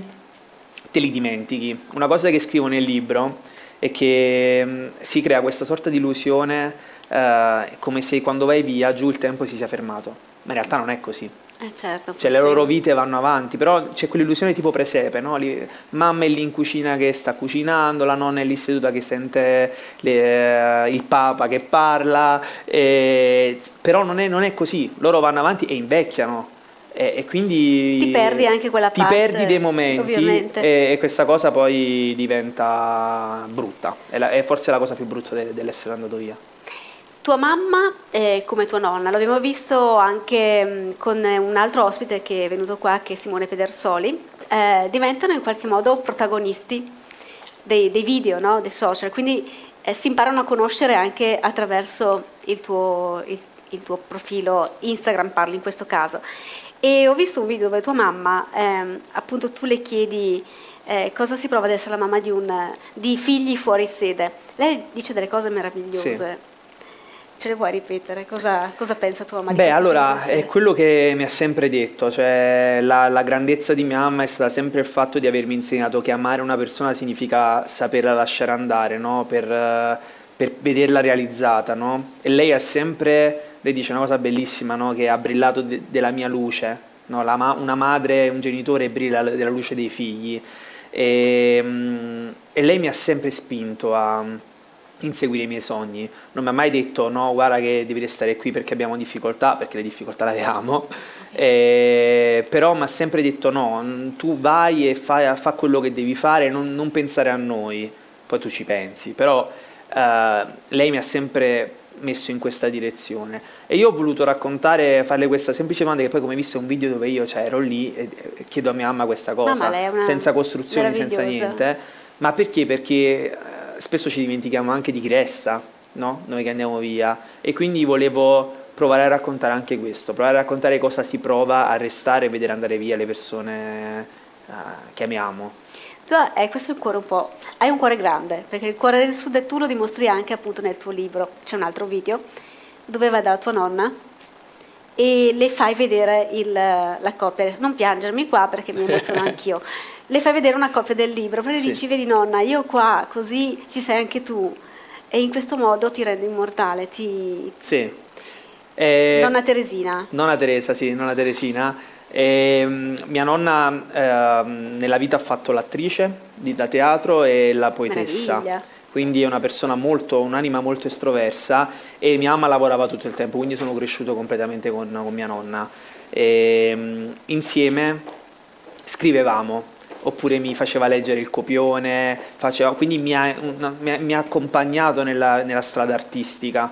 te li dimentichi. Una cosa che scrivo nel libro è che mm, si crea questa sorta di illusione eh, come se quando vai via giù il tempo si sia fermato, ma in realtà non è così. Eh certo, cioè le loro vite vanno avanti, però c'è quell'illusione tipo presepe, no? Lì, mamma è lì in cucina che sta cucinando, la nonna è lì seduta che sente le, il papa che parla, e, però non è, non è, così, loro vanno avanti e invecchiano. E, e quindi ti perdi anche quella ti parte. Ti perdi dei momenti e, e, questa cosa poi diventa brutta. È, la, è forse la cosa più brutta de, dell'essere andato via. Tua mamma è come tua nonna, l'abbiamo visto anche mm, con un altro ospite che è venuto qua, che è Simone Pedersoli, eh, diventano in qualche modo protagonisti dei, dei video, no? dei social, quindi eh, si imparano a conoscere anche attraverso il tuo, il, il tuo, profilo Instagram, parli in questo caso. E ho visto un video dove tua mamma, ehm, appunto tu le chiedi eh, cosa si prova ad essere la mamma di, un, di, figli fuori sede. Lei dice delle cose meravigliose. Sì ce le vuoi ripetere? Cosa, cosa pensa tua mamma? Beh, allora, è quello che mi ha sempre detto, cioè la, la, grandezza di mia mamma è stata sempre il fatto di avermi insegnato che amare una persona significa saperla lasciare andare, no? per, per, vederla realizzata. No? E lei ha sempre, lei dice una cosa bellissima, no? che ha brillato de, della mia luce, ma, una madre, un genitore brilla della luce dei figli. E, mm, e lei mi ha sempre spinto a inseguire i miei sogni. Non mi ha mai detto no, guarda che devi restare qui perché abbiamo difficoltà, perché le difficoltà le abbiamo. Eh, però mi ha sempre detto no, tu vai e fai, fa quello che devi fare, non, non, pensare a noi, poi tu ci pensi. Però eh, lei mi ha sempre messo in questa direzione e io ho voluto raccontare, farle questa semplice domanda che poi come hai visto un video dove io cioè, ero lì e, chiedo a mia mamma questa cosa, senza costruzioni, senza niente, ma perché? Perché spesso ci dimentichiamo anche di chi resta, no? noi che andiamo via, e quindi volevo provare a raccontare anche questo, provare a raccontare cosa si prova a restare e vedere andare via le persone uh, che amiamo. Tu hai questo il cuore un po', hai un cuore grande, perché il cuore del sud e tu lo dimostri anche appunto nel tuo libro, c'è un altro video dove vai dalla tua nonna e le fai vedere il, la coppia, non piangermi qua perché mi emoziono anch'io, le fai vedere una copia del libro, poi le sì. dici, vedi nonna, io qua, così ci sei anche tu, e in questo modo ti rendo immortale, ti... Sì. Eh, nonna Teresina. Nonna Teresa, sì, nonna Teresina. Eh, mia nonna eh, nella vita ha fatto l'attrice di, da teatro e la poetessa. Meraviglia. Quindi è una persona molto, un'anima molto estroversa e mia mamma lavorava tutto il tempo, quindi sono cresciuto completamente con, con mia nonna. E, ehm, insieme scrivevamo, oppure mi faceva leggere il copione, faceva, quindi mi ha, una, mi, ha, accompagnato nella, nella strada artistica.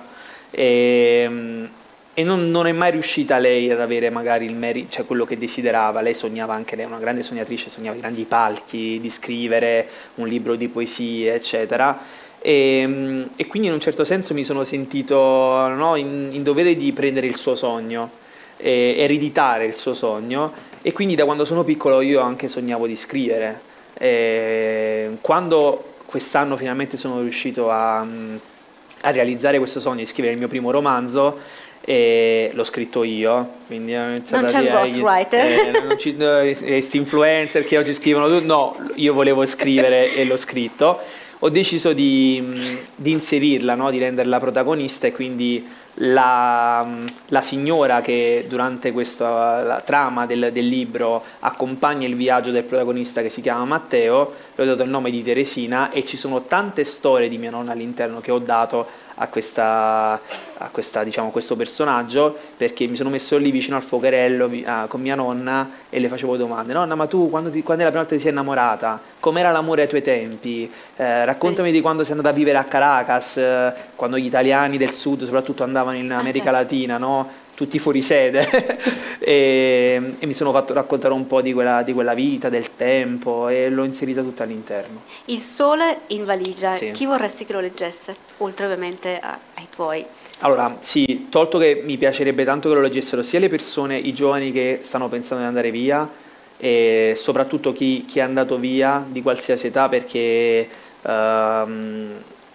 E, ehm, e non, non, è mai riuscita lei ad avere magari il merito, cioè quello che desiderava, lei sognava anche, lei è una grande sognatrice, sognava grandi palchi, di scrivere un libro di poesie, eccetera. E, ehm, e quindi in un certo senso mi sono sentito no, in, in dovere di prendere il suo sogno, e ereditare il suo sogno e quindi da quando sono piccolo io anche sognavo di scrivere. E quando quest'anno finalmente sono riuscito a, a, realizzare questo sogno di scrivere il mio primo romanzo, e l'ho scritto io, quindi non c'è il ghostwriter. Eh, questi influencer che oggi scrivono tutto, no, io volevo scrivere e l'ho scritto. Ho deciso di, di inserirla, no? di renderla protagonista e quindi la, la, signora che durante questa trama del, del, libro accompagna il viaggio del protagonista che si chiama Matteo, le ho dato il nome di Teresina e ci sono tante storie di mia nonna all'interno che ho dato a, questa, a questa, diciamo, questo personaggio perché mi sono messo lì vicino al fuocherello uh, con mia nonna e le facevo domande. Nonna, ma tu quando, ti, quando è la prima volta che ti sei innamorata? Com'era l'amore ai tuoi tempi? Eh, raccontami di quando sei andata a vivere a Caracas, eh, quando gli italiani del sud soprattutto andavano in ah, America ah, certo. Latina, no? Tutti fuori sede e, e, mi sono fatto raccontare un po' di quella, di quella, vita, del tempo e l'ho inserita tutta all'interno. Il sole in valigia, sì. chi vorresti che lo leggesse? Oltre ovviamente ai tuoi. Allora, sì, tolto che mi piacerebbe tanto che lo leggessero sia le persone, i giovani che stanno pensando di andare via e soprattutto chi, chi è andato via di qualsiasi età perché... Um,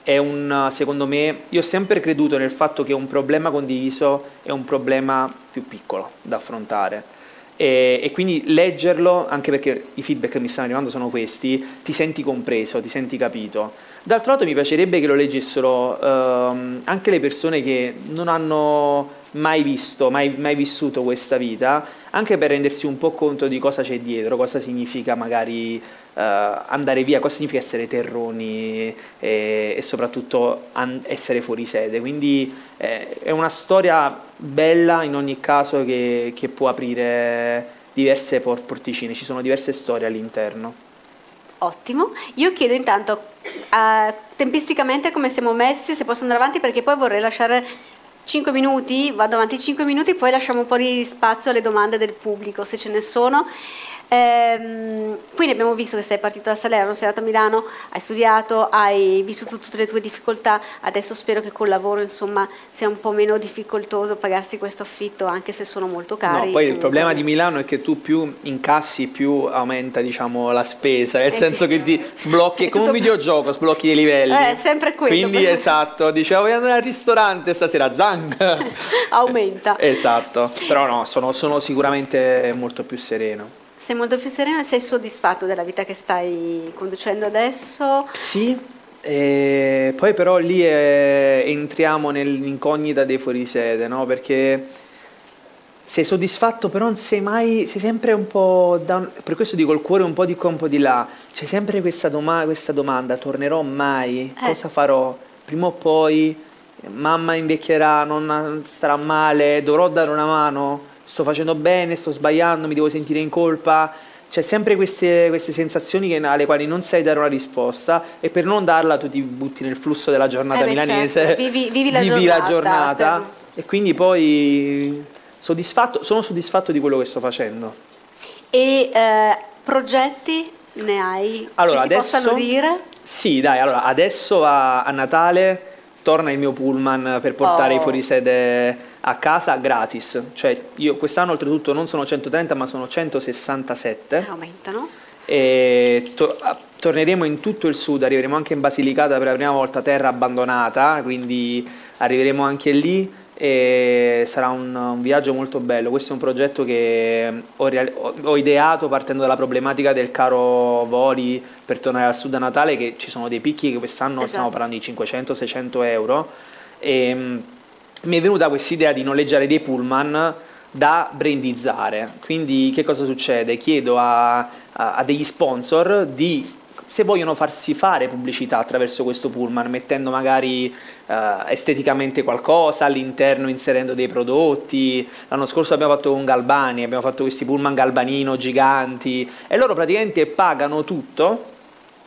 è un, secondo me, io ho sempre creduto nel fatto che un problema condiviso è un problema più piccolo da affrontare. E, e, quindi leggerlo, anche perché i feedback che mi stanno arrivando sono questi, ti senti compreso, ti senti capito. D'altro lato mi piacerebbe che lo leggessero ehm, anche le persone che non hanno mai visto, mai, mai, vissuto questa vita, anche per rendersi un po' conto di cosa c'è dietro, cosa significa magari uh, andare via, cosa significa essere terroni e, e soprattutto an- essere fuori sede. Quindi eh, è una storia bella in ogni caso che, che può aprire diverse por- porticine, ci sono diverse storie all'interno. Ottimo, io chiedo intanto uh, tempisticamente come siamo messi, se posso andare avanti perché poi vorrei lasciare 5 minuti, vado avanti 5 minuti, poi lasciamo un po' di spazio alle domande del pubblico se ce ne sono. Ehm, quindi abbiamo visto che sei partito da Salerno, sei andato a Milano, hai studiato, hai vissuto tutte le tue difficoltà, adesso spero che col lavoro insomma sia un po' meno difficoltoso pagarsi questo affitto anche se sono molto cari. No, poi il problema di Milano è che tu più incassi più aumenta diciamo, la spesa, nel Eh, senso che ti sblocchi, è come un videogioco, sblocchi dei livelli. Eh, sempre quello. Quindi esatto, dicevo voglio andare al ristorante stasera, zang! Aumenta. esatto, però no, sono, sono sicuramente molto più sereno. Sei molto più sereno e sei soddisfatto della vita che stai conducendo adesso? Sì, e poi però lì eh, entriamo nell'incognita dei fuorisede, no? Perché sei soddisfatto, però non sei mai, sei sempre un po', da un- per questo dico il cuore un po' di qua, un po' di là, c'è sempre questa, doma- questa domanda, tornerò mai? Eh. Cosa farò? Prima o poi mamma invecchierà, non starà male, dovrò dare una mano? Sto facendo bene, sto sbagliando, mi devo sentire in colpa? C'è sempre queste, queste sensazioni che- alle quali non sai dare una risposta e per non darla tu ti butti nel flusso della giornata Eh beh, milanese, certo. Vivi- vivi la la giornata, giornata per- e quindi poi soddisfatto, sono soddisfatto di quello che sto facendo. E eh, progetti ne hai Allora, che adesso- possano dire? Sì, dai, allora adesso a, a Natale torna il mio pullman per portare Oh. i fuorisede a casa gratis. Cioè, io quest'anno oltretutto non sono 130 ma sono 167 Aumentano. e to- torneremo in tutto il sud, arriveremo anche in Basilicata per la prima volta, terra abbandonata, quindi arriveremo anche lì e sarà un, un viaggio molto bello. Questo è un progetto che ho, real- ho- ho ideato partendo dalla problematica del caro voli per tornare al sud a Natale, che ci sono dei picchi che quest'anno Esatto. stiamo parlando di 500-600 euro. E, mm, mi è venuta questa idea di noleggiare dei pullman da brandizzare. Quindi che cosa succede? Chiedo a, a- a degli sponsor di se vogliono farsi fare pubblicità attraverso questo pullman, mettendo magari eh, esteticamente qualcosa all'interno, inserendo dei prodotti. L'anno scorso abbiamo fatto con Galbani, abbiamo fatto questi pullman galbanino giganti e loro praticamente pagano tutto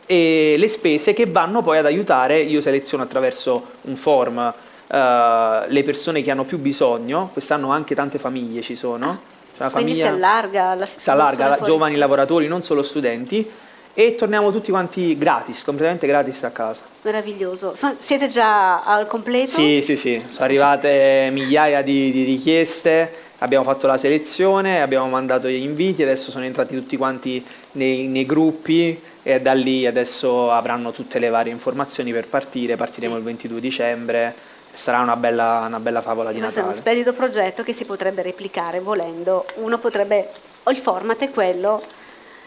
e le spese che vanno poi ad aiutare, io seleziono attraverso un form eh, le persone che hanno più bisogno, quest'anno anche tante famiglie ci sono, cioè la Quindi si famiglia allarga la si allarga, la- giovani lavoratori, non solo studenti, e torniamo tutti quanti gratis, completamente gratis a casa. Meraviglioso. So- siete già al completo? Sì, sì, sì, sono arrivate migliaia di, di richieste, abbiamo fatto la selezione, abbiamo mandato gli inviti, adesso sono entrati tutti quanti nei, nei gruppi e da lì adesso avranno tutte le varie informazioni per partire, partiremo il 22 dicembre, sarà una bella, una bella favola di Questo è uno Natale. splendido progetto che si potrebbe replicare volendo. Uno potrebbe, o il format è quello,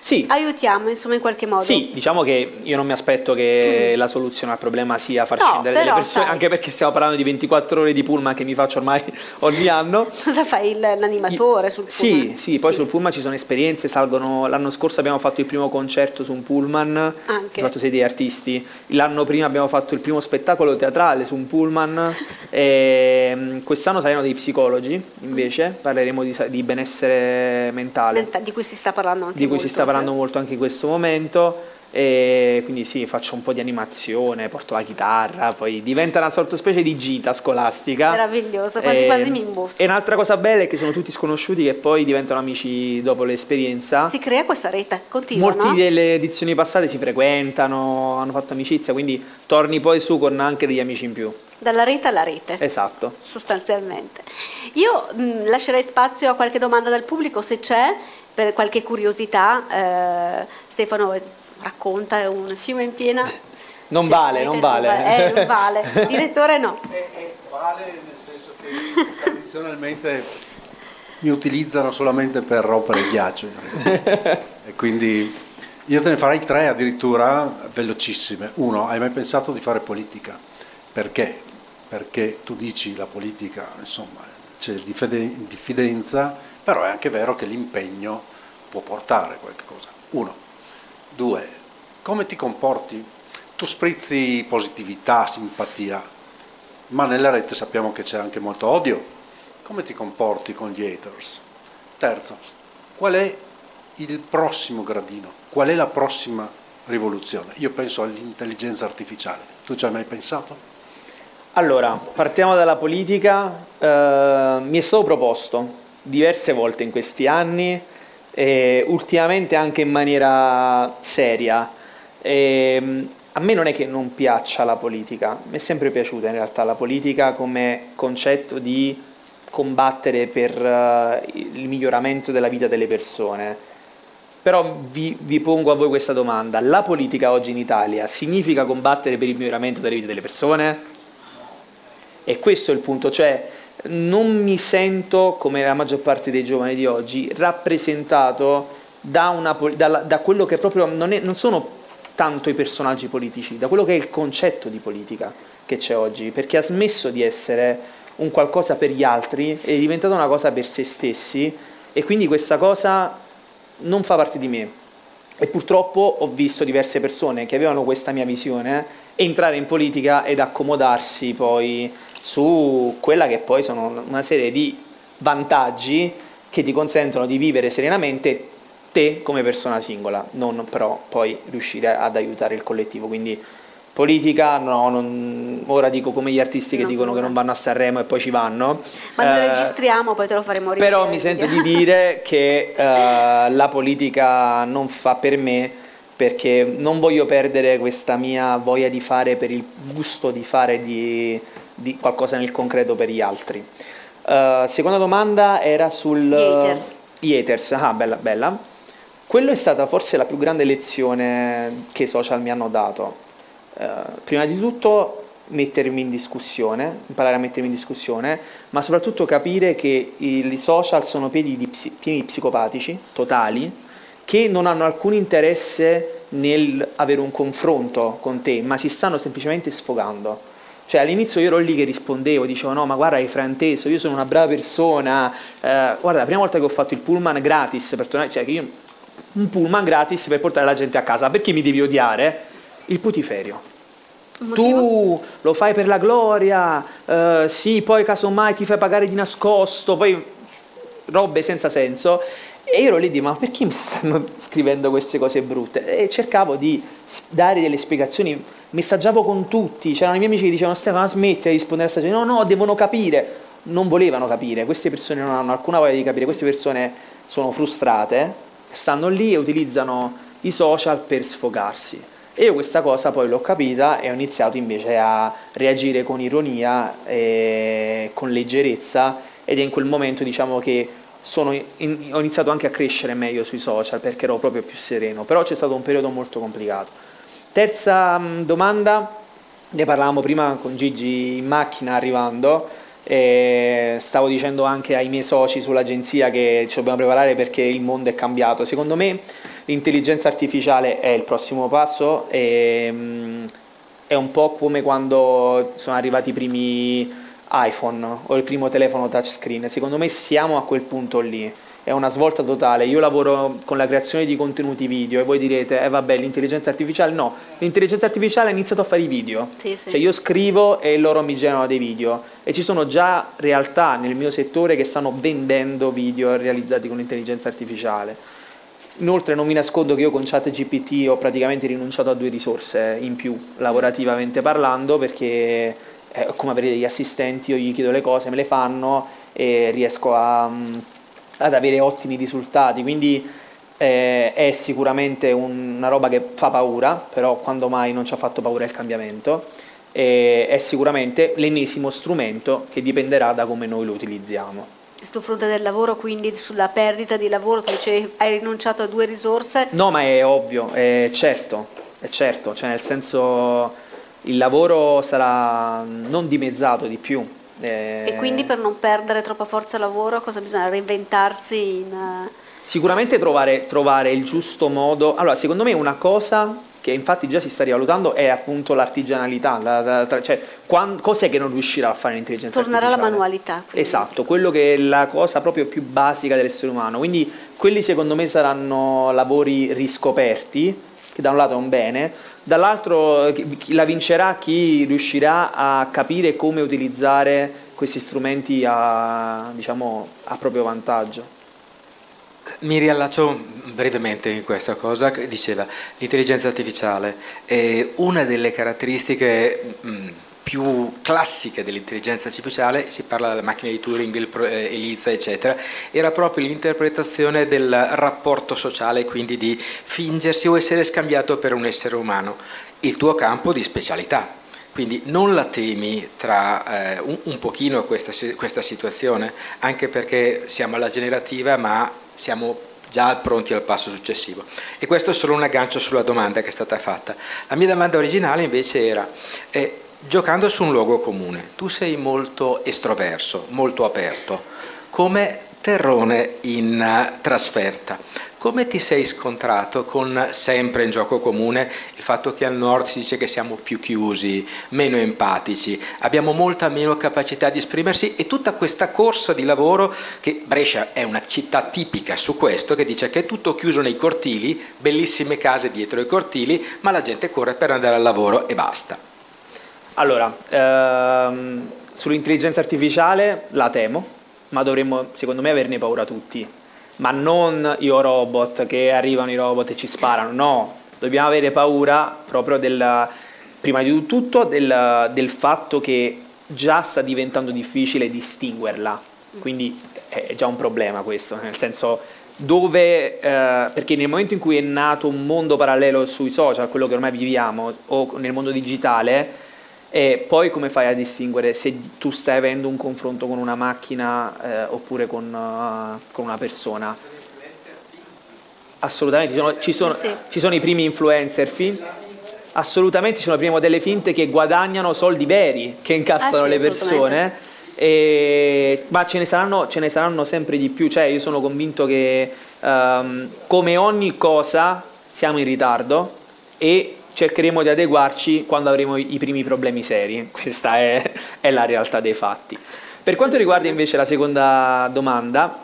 Sì, aiutiamo insomma in qualche modo. Sì, diciamo che io non mi aspetto che la soluzione al problema sia far No, scendere delle persone, sai. anche perché stiamo parlando di 24 ore di pullman che mi faccio ormai ogni anno. Cosa fai l'animatore sul Sì, pullman? sì, poi sul pullman ci sono esperienze, salgono, l'anno scorso abbiamo fatto il primo concerto su un pullman, abbiamo fatto sedere artisti, l'anno prima abbiamo fatto il primo spettacolo teatrale su un pullman, e, mm, quest'anno saranno dei psicologi invece, parleremo di, di benessere mentale Menta- Di cui si sta parlando anche di cui molto. si sta parlando molto anche in questo momento e quindi sì, faccio un po' di animazione, porto la chitarra, poi diventa una sorta specie di gita scolastica. Meraviglioso, quasi E- quasi mi imbosco. E un'altra cosa bella è che sono tutti sconosciuti che poi diventano amici dopo l'esperienza. Si crea questa rete continua, Molti no? delle edizioni passate si frequentano, hanno fatto amicizia, quindi torni poi su con anche degli amici in più. Dalla rete alla rete. Esatto. sostanzialmente. Io mh, lascerei spazio a qualche domanda dal pubblico se c'è, per qualche curiosità. Eh, Stefano racconta un fiume in piena. Non Se vale, non vale. Eh, non vale. Direttore no. vale nel senso che tradizionalmente mi utilizzano solamente per rompere il ghiaccio. e quindi io te ne farei tre addirittura velocissime. Uno, hai mai pensato di fare politica? Perché? Perché tu dici la politica, insomma, c'è diffide- diffidenza, però è anche vero che l'impegno può portare qualche cosa. Uno. Due, come ti comporti? Tu sprizzi positività, simpatia, ma nella rete sappiamo che c'è anche molto odio. Come ti comporti con gli haters? Terzo, qual è il prossimo gradino? Qual è la prossima rivoluzione? Io penso all'intelligenza artificiale. Tu ci hai mai pensato? Allora, partiamo dalla politica. Eh, mi è stato proposto diverse volte in questi anni e ultimamente anche in maniera seria. E, a me non è che non piaccia la politica, mi è sempre piaciuta in realtà la politica come concetto di combattere per uh, il miglioramento della vita delle persone. Però vi, vi, pongo a voi questa domanda, la politica oggi in Italia significa combattere per il miglioramento delle vite delle persone? E questo è il punto, cioè non mi sento, come la maggior parte dei giovani di oggi, rappresentato da, una, da, da quello che proprio non, è, non sono tanto i personaggi politici, da quello che è il concetto di politica che c'è oggi, perché ha smesso di essere un qualcosa per gli altri, è diventata una cosa per se stessi e quindi questa cosa non fa parte di me. E purtroppo ho visto diverse persone che avevano questa mia visione entrare in politica ed accomodarsi poi su quella che poi sono una serie di vantaggi che ti consentono di vivere serenamente te come persona singola, non però poi riuscire ad aiutare il collettivo. Quindi politica, no, non, ora dico come gli artisti che no, dicono che non vanno a Sanremo e poi ci vanno. Ma ce lo eh, registriamo, poi te lo faremo rivedere. Però mi sento di dire che uh, la politica non fa per me perché non voglio perdere questa mia voglia di fare per il gusto di fare di, di qualcosa nel concreto per gli altri. Uh, seconda domanda era sul... Gli haters. Gli haters, ah bella, bella. Quello è stata forse la più grande lezione che i social mi hanno dato. Uh, prima di tutto mettermi in discussione, imparare a mettermi in discussione, ma soprattutto capire che i social sono pieni di, pieni di psicopatici, totali, che non hanno alcun interesse nel avere un confronto con te, ma si stanno semplicemente sfogando. Cioè all'inizio io ero lì che rispondevo, dicevo no ma guarda hai frainteso, io sono una brava persona, eh, guarda la prima volta che ho fatto il pullman gratis per tornare, cioè che io un pullman gratis per portare la gente a casa. Perché mi devi odiare? Il putiferio. Tu lo fai per la gloria, uh, sì, poi casomai ti fai pagare di nascosto, poi robe senza senso. E io ero lì di ma perché mi stanno scrivendo queste cose brutte? E cercavo di dare delle spiegazioni, messaggiavo con tutti, c'erano i miei amici che dicevano Stefano smetti di rispondere a questa gente, no no, devono capire. Non volevano capire, queste persone non hanno alcuna voglia di capire, queste persone sono frustrate stanno lì e utilizzano i social per sfogarsi. E io questa cosa poi l'ho capita e ho iniziato invece a reagire con ironia e con leggerezza ed è in quel momento diciamo che in, ho iniziato anche a crescere meglio sui social perché ero proprio più sereno, però c'è stato un periodo molto complicato. Terza mh, domanda, ne parlavamo prima con Gigi in macchina arrivando, stavo dicendo anche ai miei soci sull'agenzia che ci dobbiamo preparare perché il mondo è cambiato. Secondo me l'intelligenza artificiale è il prossimo passo e mm, è un po' come quando sono arrivati i primi iPhone o il primo telefono touchscreen. Secondo me siamo a quel punto lì è una svolta totale. Io lavoro con la creazione di contenuti video e voi direte, eh vabbè, l'intelligenza artificiale no, l'intelligenza artificiale ha iniziato a fare i video. Sì, sì. Cioè io scrivo e loro mi generano dei video e ci sono già realtà nel mio settore che stanno vendendo video realizzati con l'intelligenza artificiale. Inoltre non mi nascondo che io con ChatGPT ho praticamente rinunciato a due risorse in più, lavorativamente parlando, perché eh, come avere degli assistenti, io gli chiedo le cose, me le fanno e riesco a mm, ad avere ottimi risultati, quindi eh, è sicuramente una roba che fa paura, però quando mai non ci ha fatto paura il cambiamento, e è sicuramente l'ennesimo strumento che dipenderà da come noi lo utilizziamo. Sul fronte del lavoro, quindi sulla perdita di lavoro, tu dicevi hai rinunciato a due risorse? No, ma è ovvio, è certo, è certo, cioè nel senso il lavoro sarà non dimezzato di più, eh, e quindi per non perdere troppa forza lavoro cosa bisogna reinventarsi in... Eh, Sicuramente trovare, trovare, il giusto modo. Allora, secondo me una cosa che infatti già si sta rivalutando è appunto l'artigianalità, la, la, la, cioè quando, cos'è che non riuscirà a fare l'intelligenza Tornare artificiale? Tornare alla manualità. Quindi. Esatto, quello che è la cosa proprio più basica dell'essere umano. Quindi quelli secondo me saranno lavori riscoperti, che da un lato è un bene, dall'altro la vincerà chi riuscirà a capire come utilizzare questi strumenti a, diciamo, a proprio vantaggio. Mi riallaccio brevemente in questa cosa che diceva l'intelligenza artificiale è una delle caratteristiche mm, più classiche dell'intelligenza artificiale, si parla della macchina di Turing, il, eh, Eliza, eccetera, era proprio l'interpretazione del rapporto sociale, quindi di fingersi o essere scambiato per un essere umano, il tuo campo di specialità. Quindi non la temi tra eh, un, un, pochino questa, questa situazione, anche perché siamo alla generativa, ma siamo già pronti al passo successivo. E questo è solo un aggancio sulla domanda che è stata fatta. La mia domanda originale invece era, eh, giocando su un luogo comune, tu sei molto estroverso, molto aperto, come terrone in eh, trasferta. Come ti sei scontrato con sempre in gioco comune il fatto che al nord si dice che siamo più chiusi, meno empatici, abbiamo molta meno capacità di esprimersi e tutta questa corsa di lavoro che Brescia è una città tipica su questo che dice che è tutto chiuso nei cortili, bellissime case dietro i cortili, ma la gente corre per andare al lavoro e basta. Allora, ehm, sull'intelligenza artificiale la temo, ma dovremmo secondo me averne paura tutti. Ma non io robot che arrivano i robot e ci sparano, no, dobbiamo avere paura proprio del, prima di tutto del, del fatto che già sta diventando difficile distinguerla, quindi è già un problema questo, nel senso dove, eh, perché nel momento in cui è nato un mondo parallelo sui social, quello che ormai viviamo, o nel mondo digitale, e poi come fai a distinguere se tu stai avendo un confronto con una macchina eh, oppure con, uh, con, una persona? Assolutamente, ci sono, ci sono, sì. ci sono i primi influencer fin, assolutamente ci sono prima delle finte che guadagnano soldi veri, che incassano ah, sì, le persone. E, ma ce ne, saranno, ce ne, saranno, sempre di più, cioè io sono convinto che um, come ogni cosa siamo in ritardo e cercheremo di adeguarci quando avremo i primi problemi seri, questa è, è la realtà dei fatti. Per quanto riguarda invece la seconda domanda,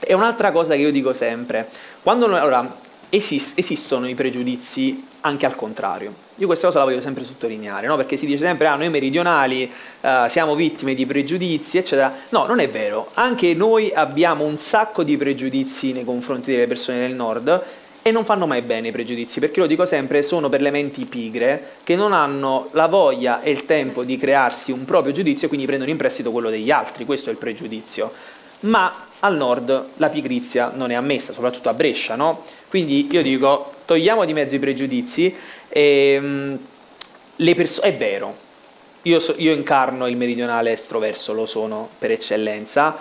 è un'altra cosa che io dico sempre. Quando allora, esist, esistono i pregiudizi anche al contrario. Io questa cosa la voglio sempre sottolineare, no? perché si dice sempre, ah, noi meridionali uh, siamo vittime di pregiudizi, eccetera. No, non è vero. Anche noi abbiamo un sacco di pregiudizi nei confronti delle persone del nord e non fanno mai bene i pregiudizi, perché lo dico sempre, sono per le menti pigre che non hanno la voglia e il tempo di crearsi un proprio giudizio e quindi prendono in prestito quello degli altri, questo è il pregiudizio. Ma al nord la pigrizia non è ammessa, soprattutto a Brescia, no? Quindi io dico, togliamo di mezzo i pregiudizi e um, le persone... È vero, io, so, io incarno il meridionale estroverso, lo sono per eccellenza,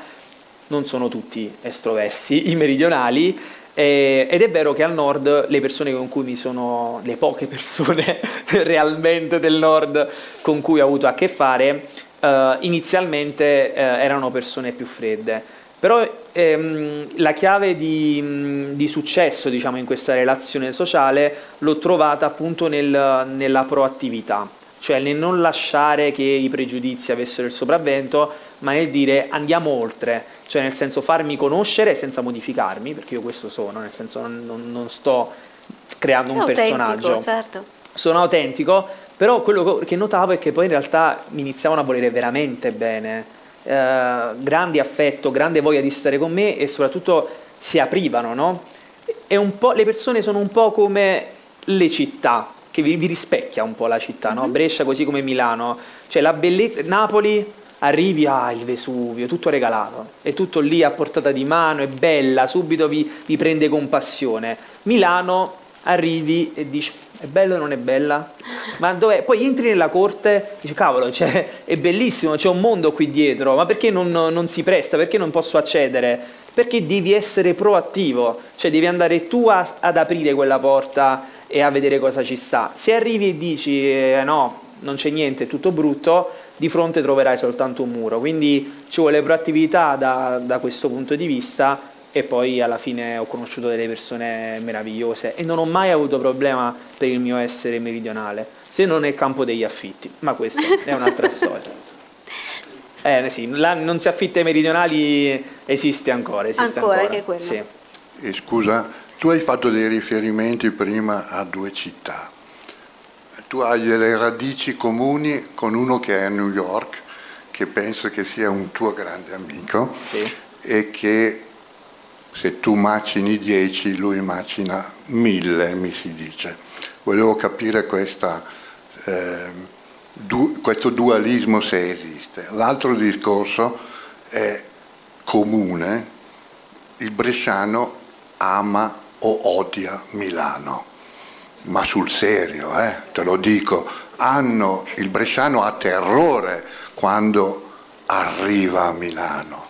non sono tutti estroversi i meridionali, eh, ed è vero che al nord le persone con cui mi sono, le poche persone realmente del nord con cui ho avuto a che fare, eh, inizialmente eh, erano persone più fredde. Però ehm, la chiave di, di successo diciamo, in questa relazione sociale l'ho trovata appunto nel, nella proattività, cioè nel non lasciare che i pregiudizi avessero il sopravvento, ma nel dire andiamo oltre, cioè nel senso farmi conoscere senza modificarmi, perché io questo sono, nel senso non, non sto creando Sei un personaggio. Certo. Sono autentico, però quello che notavo è che poi in realtà mi iniziavano a volere veramente bene, eh, grande affetto, grande voglia di stare con me e soprattutto si aprivano, no? E un po', le persone sono un po' come le città, che vi, vi rispecchia un po' la città, no? Mhm. Brescia così come Milano, cioè la bellezza, Napoli arrivi a il Vesuvio, tutto regalato, è tutto lì a portata di mano, è bella, subito vi, vi prende compassione. Milano arrivi e dici è bello o non è bella? Ma dov'è? Poi entri nella corte e dici cavolo, cioè, è bellissimo, c'è un mondo qui dietro, ma perché non, non si presta? Perché non posso accedere? Perché devi essere proattivo, cioè devi andare tu a, ad aprire quella porta e a vedere cosa ci sta. Se arrivi e dici eh, no, non c'è niente, è tutto brutto, di fronte troverai soltanto un muro. Quindi ci vuole proattività da, da questo punto di vista e poi alla fine ho conosciuto delle persone meravigliose e non ho mai avuto problema per il mio essere meridionale, se non nel campo degli affitti, ma questa è un'altra storia. Eh sì, là non si affitta ai meridionali, esiste ancora, esiste ancora. ancora. Anche quello. Sì. E scusa, tu hai fatto dei riferimenti prima a due città tu hai delle radici comuni con uno che è a New York, che pensa che sia un tuo grande amico sì. e che se tu macini 10 lui macina 1000, mi si dice. Volevo capire questa, eh, du, questo dualismo se esiste. L'altro discorso è comune, il bresciano ama o odia Milano, ma sul serio, eh, te lo dico, hanno, il bresciano ha terrore quando arriva a Milano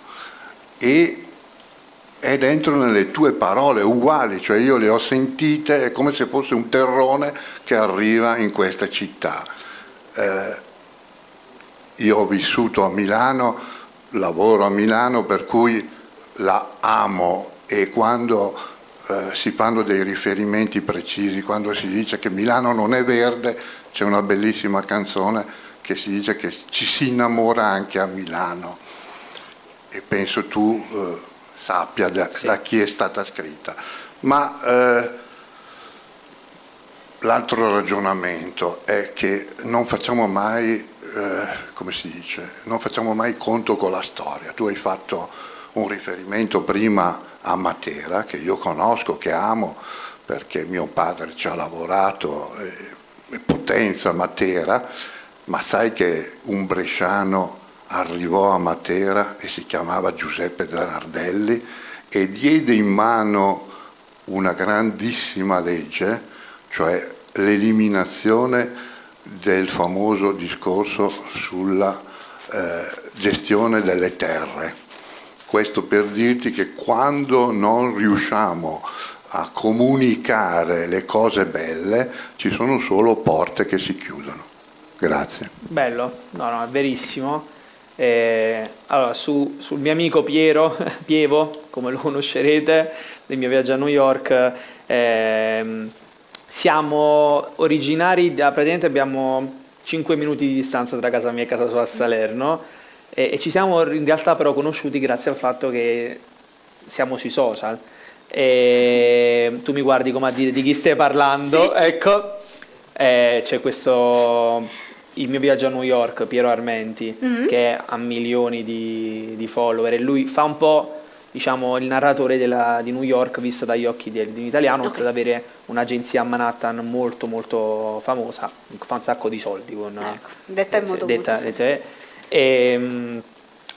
e è dentro nelle tue parole uguali, cioè io le ho sentite, è come se fosse un terrone che arriva in questa città. Eh, io ho vissuto a Milano, lavoro a Milano, per cui la amo e quando eh, si fanno dei riferimenti precisi, quando si dice che Milano non è verde, c'è una bellissima canzone che si dice che ci si innamora anche a Milano e penso tu eh, sappia da, sì. da, chi è stata scritta. Ma eh, l'altro ragionamento è che non facciamo mai, eh, come si dice, non facciamo mai conto con la storia. Tu hai fatto un riferimento prima a Matera, che io conosco, che amo, perché mio padre ci ha lavorato, eh, Potenza Matera, ma sai che un bresciano arrivò a Matera e si chiamava Giuseppe Zanardelli e diede in mano una grandissima legge, cioè l'eliminazione del famoso discorso sulla eh, gestione delle terre. Questo per dirti che quando non riusciamo a comunicare le cose belle ci sono solo porte che si chiudono. Grazie. Bello, no, no, è verissimo. Eh, allora, su, sul mio amico Piero, Pievo, come lo conoscerete, del mio viaggio a New York, eh, siamo originari, da, praticamente abbiamo 5 minuti di distanza tra casa mia e casa sua a Salerno e, e ci siamo in realtà però conosciuti grazie al fatto che siamo sui social. E tu mi guardi come a dire di chi stai parlando, sì. ecco, eh, c'è questo il mio viaggio a New York, Piero Armenti, mm-hmm. che ha milioni di, di, follower e lui fa un po' diciamo, il narratore della, di New York visto dagli occhi di, di un italiano, okay. oltre ad avere un'agenzia a Manhattan molto molto famosa, fa un sacco di soldi. Con, ecco, detta in modo detta, molto detta, e, ehm,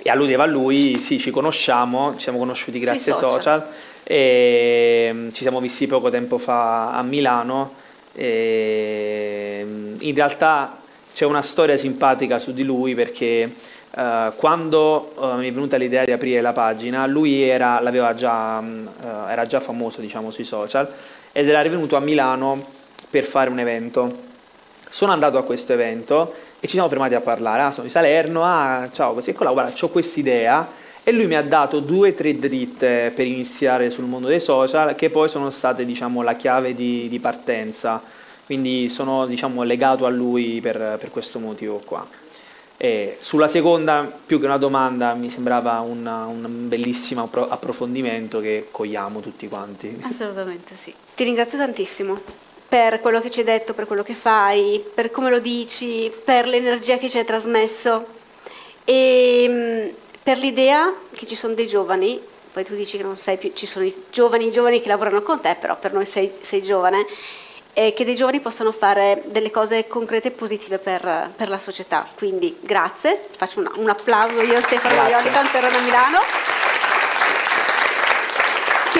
e alludeva a lui, sì, ci conosciamo, ci siamo conosciuti grazie ai social. social e ehm, ci siamo visti poco tempo fa a Milano. E ehm, in realtà c'è una storia simpatica su di lui perché uh, quando uh, mi è venuta l'idea di aprire la pagina, lui era, già, uh, era già famoso diciamo, sui social ed era rivenuto a Milano per fare un evento. Sono andato a questo evento e ci siamo fermati a parlare. Ah, sono di Salerno, ah, ciao, così ecco là, guarda, ho quest'idea. E lui mi ha dato due o tre dritte per iniziare sul mondo dei social, che poi sono state diciamo, la chiave di, di partenza quindi sono diciamo, legato a lui per, per questo motivo qua. E sulla seconda, più che una domanda, mi sembrava una, un bellissimo approfondimento che cogliamo tutti quanti. Assolutamente sì. Ti ringrazio tantissimo per quello che ci hai detto, per quello che fai, per come lo dici, per l'energia che ci hai trasmesso e mm, per l'idea che ci sono dei giovani, poi tu dici che non sei più, ci sono i giovani, i giovani che lavorano con te, però per noi sei, sei giovane e che dei giovani possano fare delle cose concrete e positive per, per la società. Quindi grazie, faccio un, un applauso io Stefano Maioli, Terrone a Milano.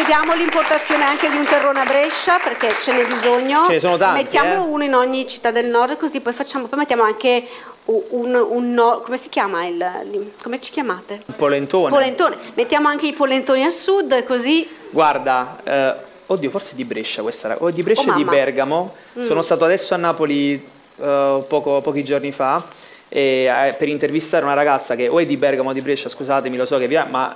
Chiediamo l'importazione anche di un terrone a Brescia perché ce n'è bisogno. Ce ne sono tanti. Mettiamolo eh? uno in ogni città del nord così poi facciamo, poi mettiamo anche un, un, no, come si chiama il, come ci chiamate? Polentone. polentone. Mettiamo anche i polentoni al sud così. Guarda, eh, oddio forse di Brescia questa o di Brescia oh, e di Bergamo mm. sono stato adesso a Napoli uh, poco, pochi giorni fa eh, per intervistare una ragazza che o è di Bergamo o di Brescia scusatemi lo so che via ma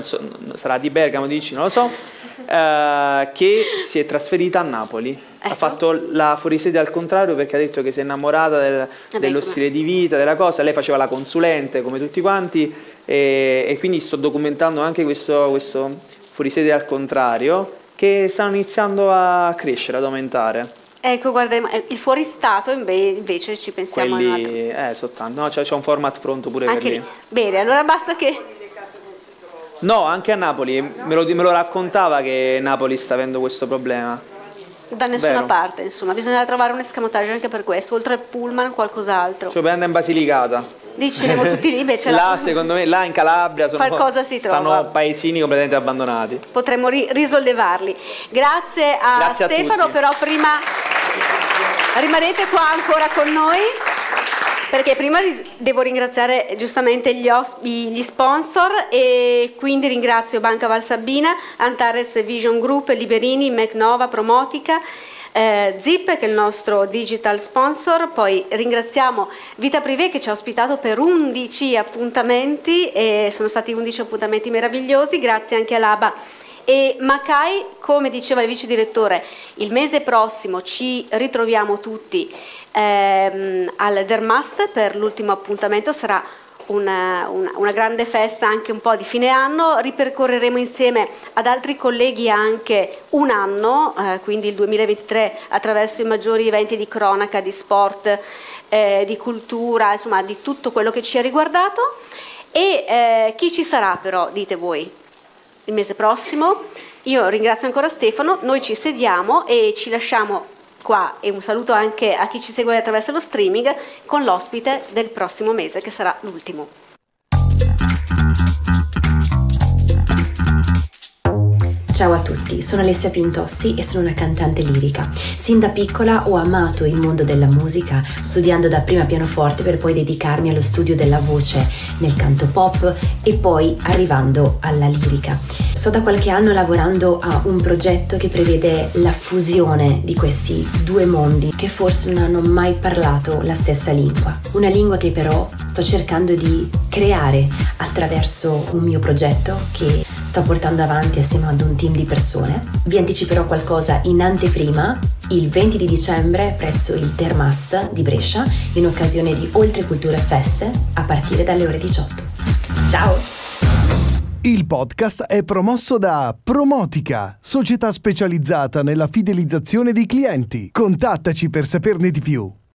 so, sarà di Bergamo dici non lo so uh, che si è trasferita a Napoli ecco. ha fatto la fuorisede al contrario perché ha detto che si è innamorata del, dello stile di vita della cosa lei faceva la consulente come tutti quanti e, e quindi sto documentando anche questo, questo fuorisede al contrario che stanno iniziando a crescere, ad aumentare. Ecco, guarda, il fuoristato invece ci pensiamo Quelli, eh, soltanto, no, c'è, c'è, un format pronto pure anche per lì. Bene, allora basta che... No, anche a Napoli, me lo, me lo raccontava che Napoli sta avendo questo problema. da nessuna Vero. parte, insomma, bisogna trovare un escamotage anche per questo, oltre al pullman qualcos'altro. Cioè per andare in Basilicata. Lì ci siamo tutti lì, invece là, la- secondo me, là in Calabria sono, Qualcosa si trova. stanno paesini completamente abbandonati. potremmo ri- risollevarli. Grazie a Grazie a Stefano, tutti. però prima rimanete qua ancora con noi. Perché prima devo ringraziare giustamente gli, os- i- gli sponsor e quindi ringrazio Banca Valsabbina, Antares Vision Group, Liberini, Mecnova, Promotica, eh, Zip che è il nostro digital sponsor, poi ringraziamo Vita Privé che ci ha ospitato per 11 appuntamenti e sono stati 11 appuntamenti meravigliosi, grazie anche all'ABA e Macai, come diceva il vice direttore, il mese prossimo ci ritroviamo tutti ehm, al Dermast per l'ultimo appuntamento, sarà una, una- una grande festa anche un po' di fine anno, ripercorreremo insieme ad altri colleghi anche un anno, eh, quindi il 2023 attraverso i maggiori eventi di cronaca, di sport, eh, di cultura, insomma di tutto quello che ci ha riguardato. E eh, chi ci sarà però, dite voi? Il mese prossimo. Io ringrazio ancora Stefano, noi ci sediamo e ci lasciamo qua e un saluto anche a chi ci segue attraverso lo streaming con l'ospite del prossimo mese che sarà l'ultimo. Ciao a tutti, sono Alessia Pintossi e sono una cantante lirica. Sin da piccola ho amato il mondo della musica, studiando da prima pianoforte per poi dedicarmi allo studio della voce nel canto pop e poi arrivando alla lirica. Sto da qualche anno lavorando a un progetto che prevede la fusione di questi due mondi che forse non hanno mai parlato la stessa lingua. Una lingua che però sto cercando di creare attraverso un mio progetto che sto portando avanti assieme ad un team di persone. Vi anticiperò qualcosa in anteprima il 20 di dicembre presso il Termast di Brescia in occasione di Oltre Cultura Fest a partire dalle ore 18. Ciao! Il podcast è promosso da Promotica, società specializzata nella fidelizzazione dei clienti. Contattaci per saperne di più.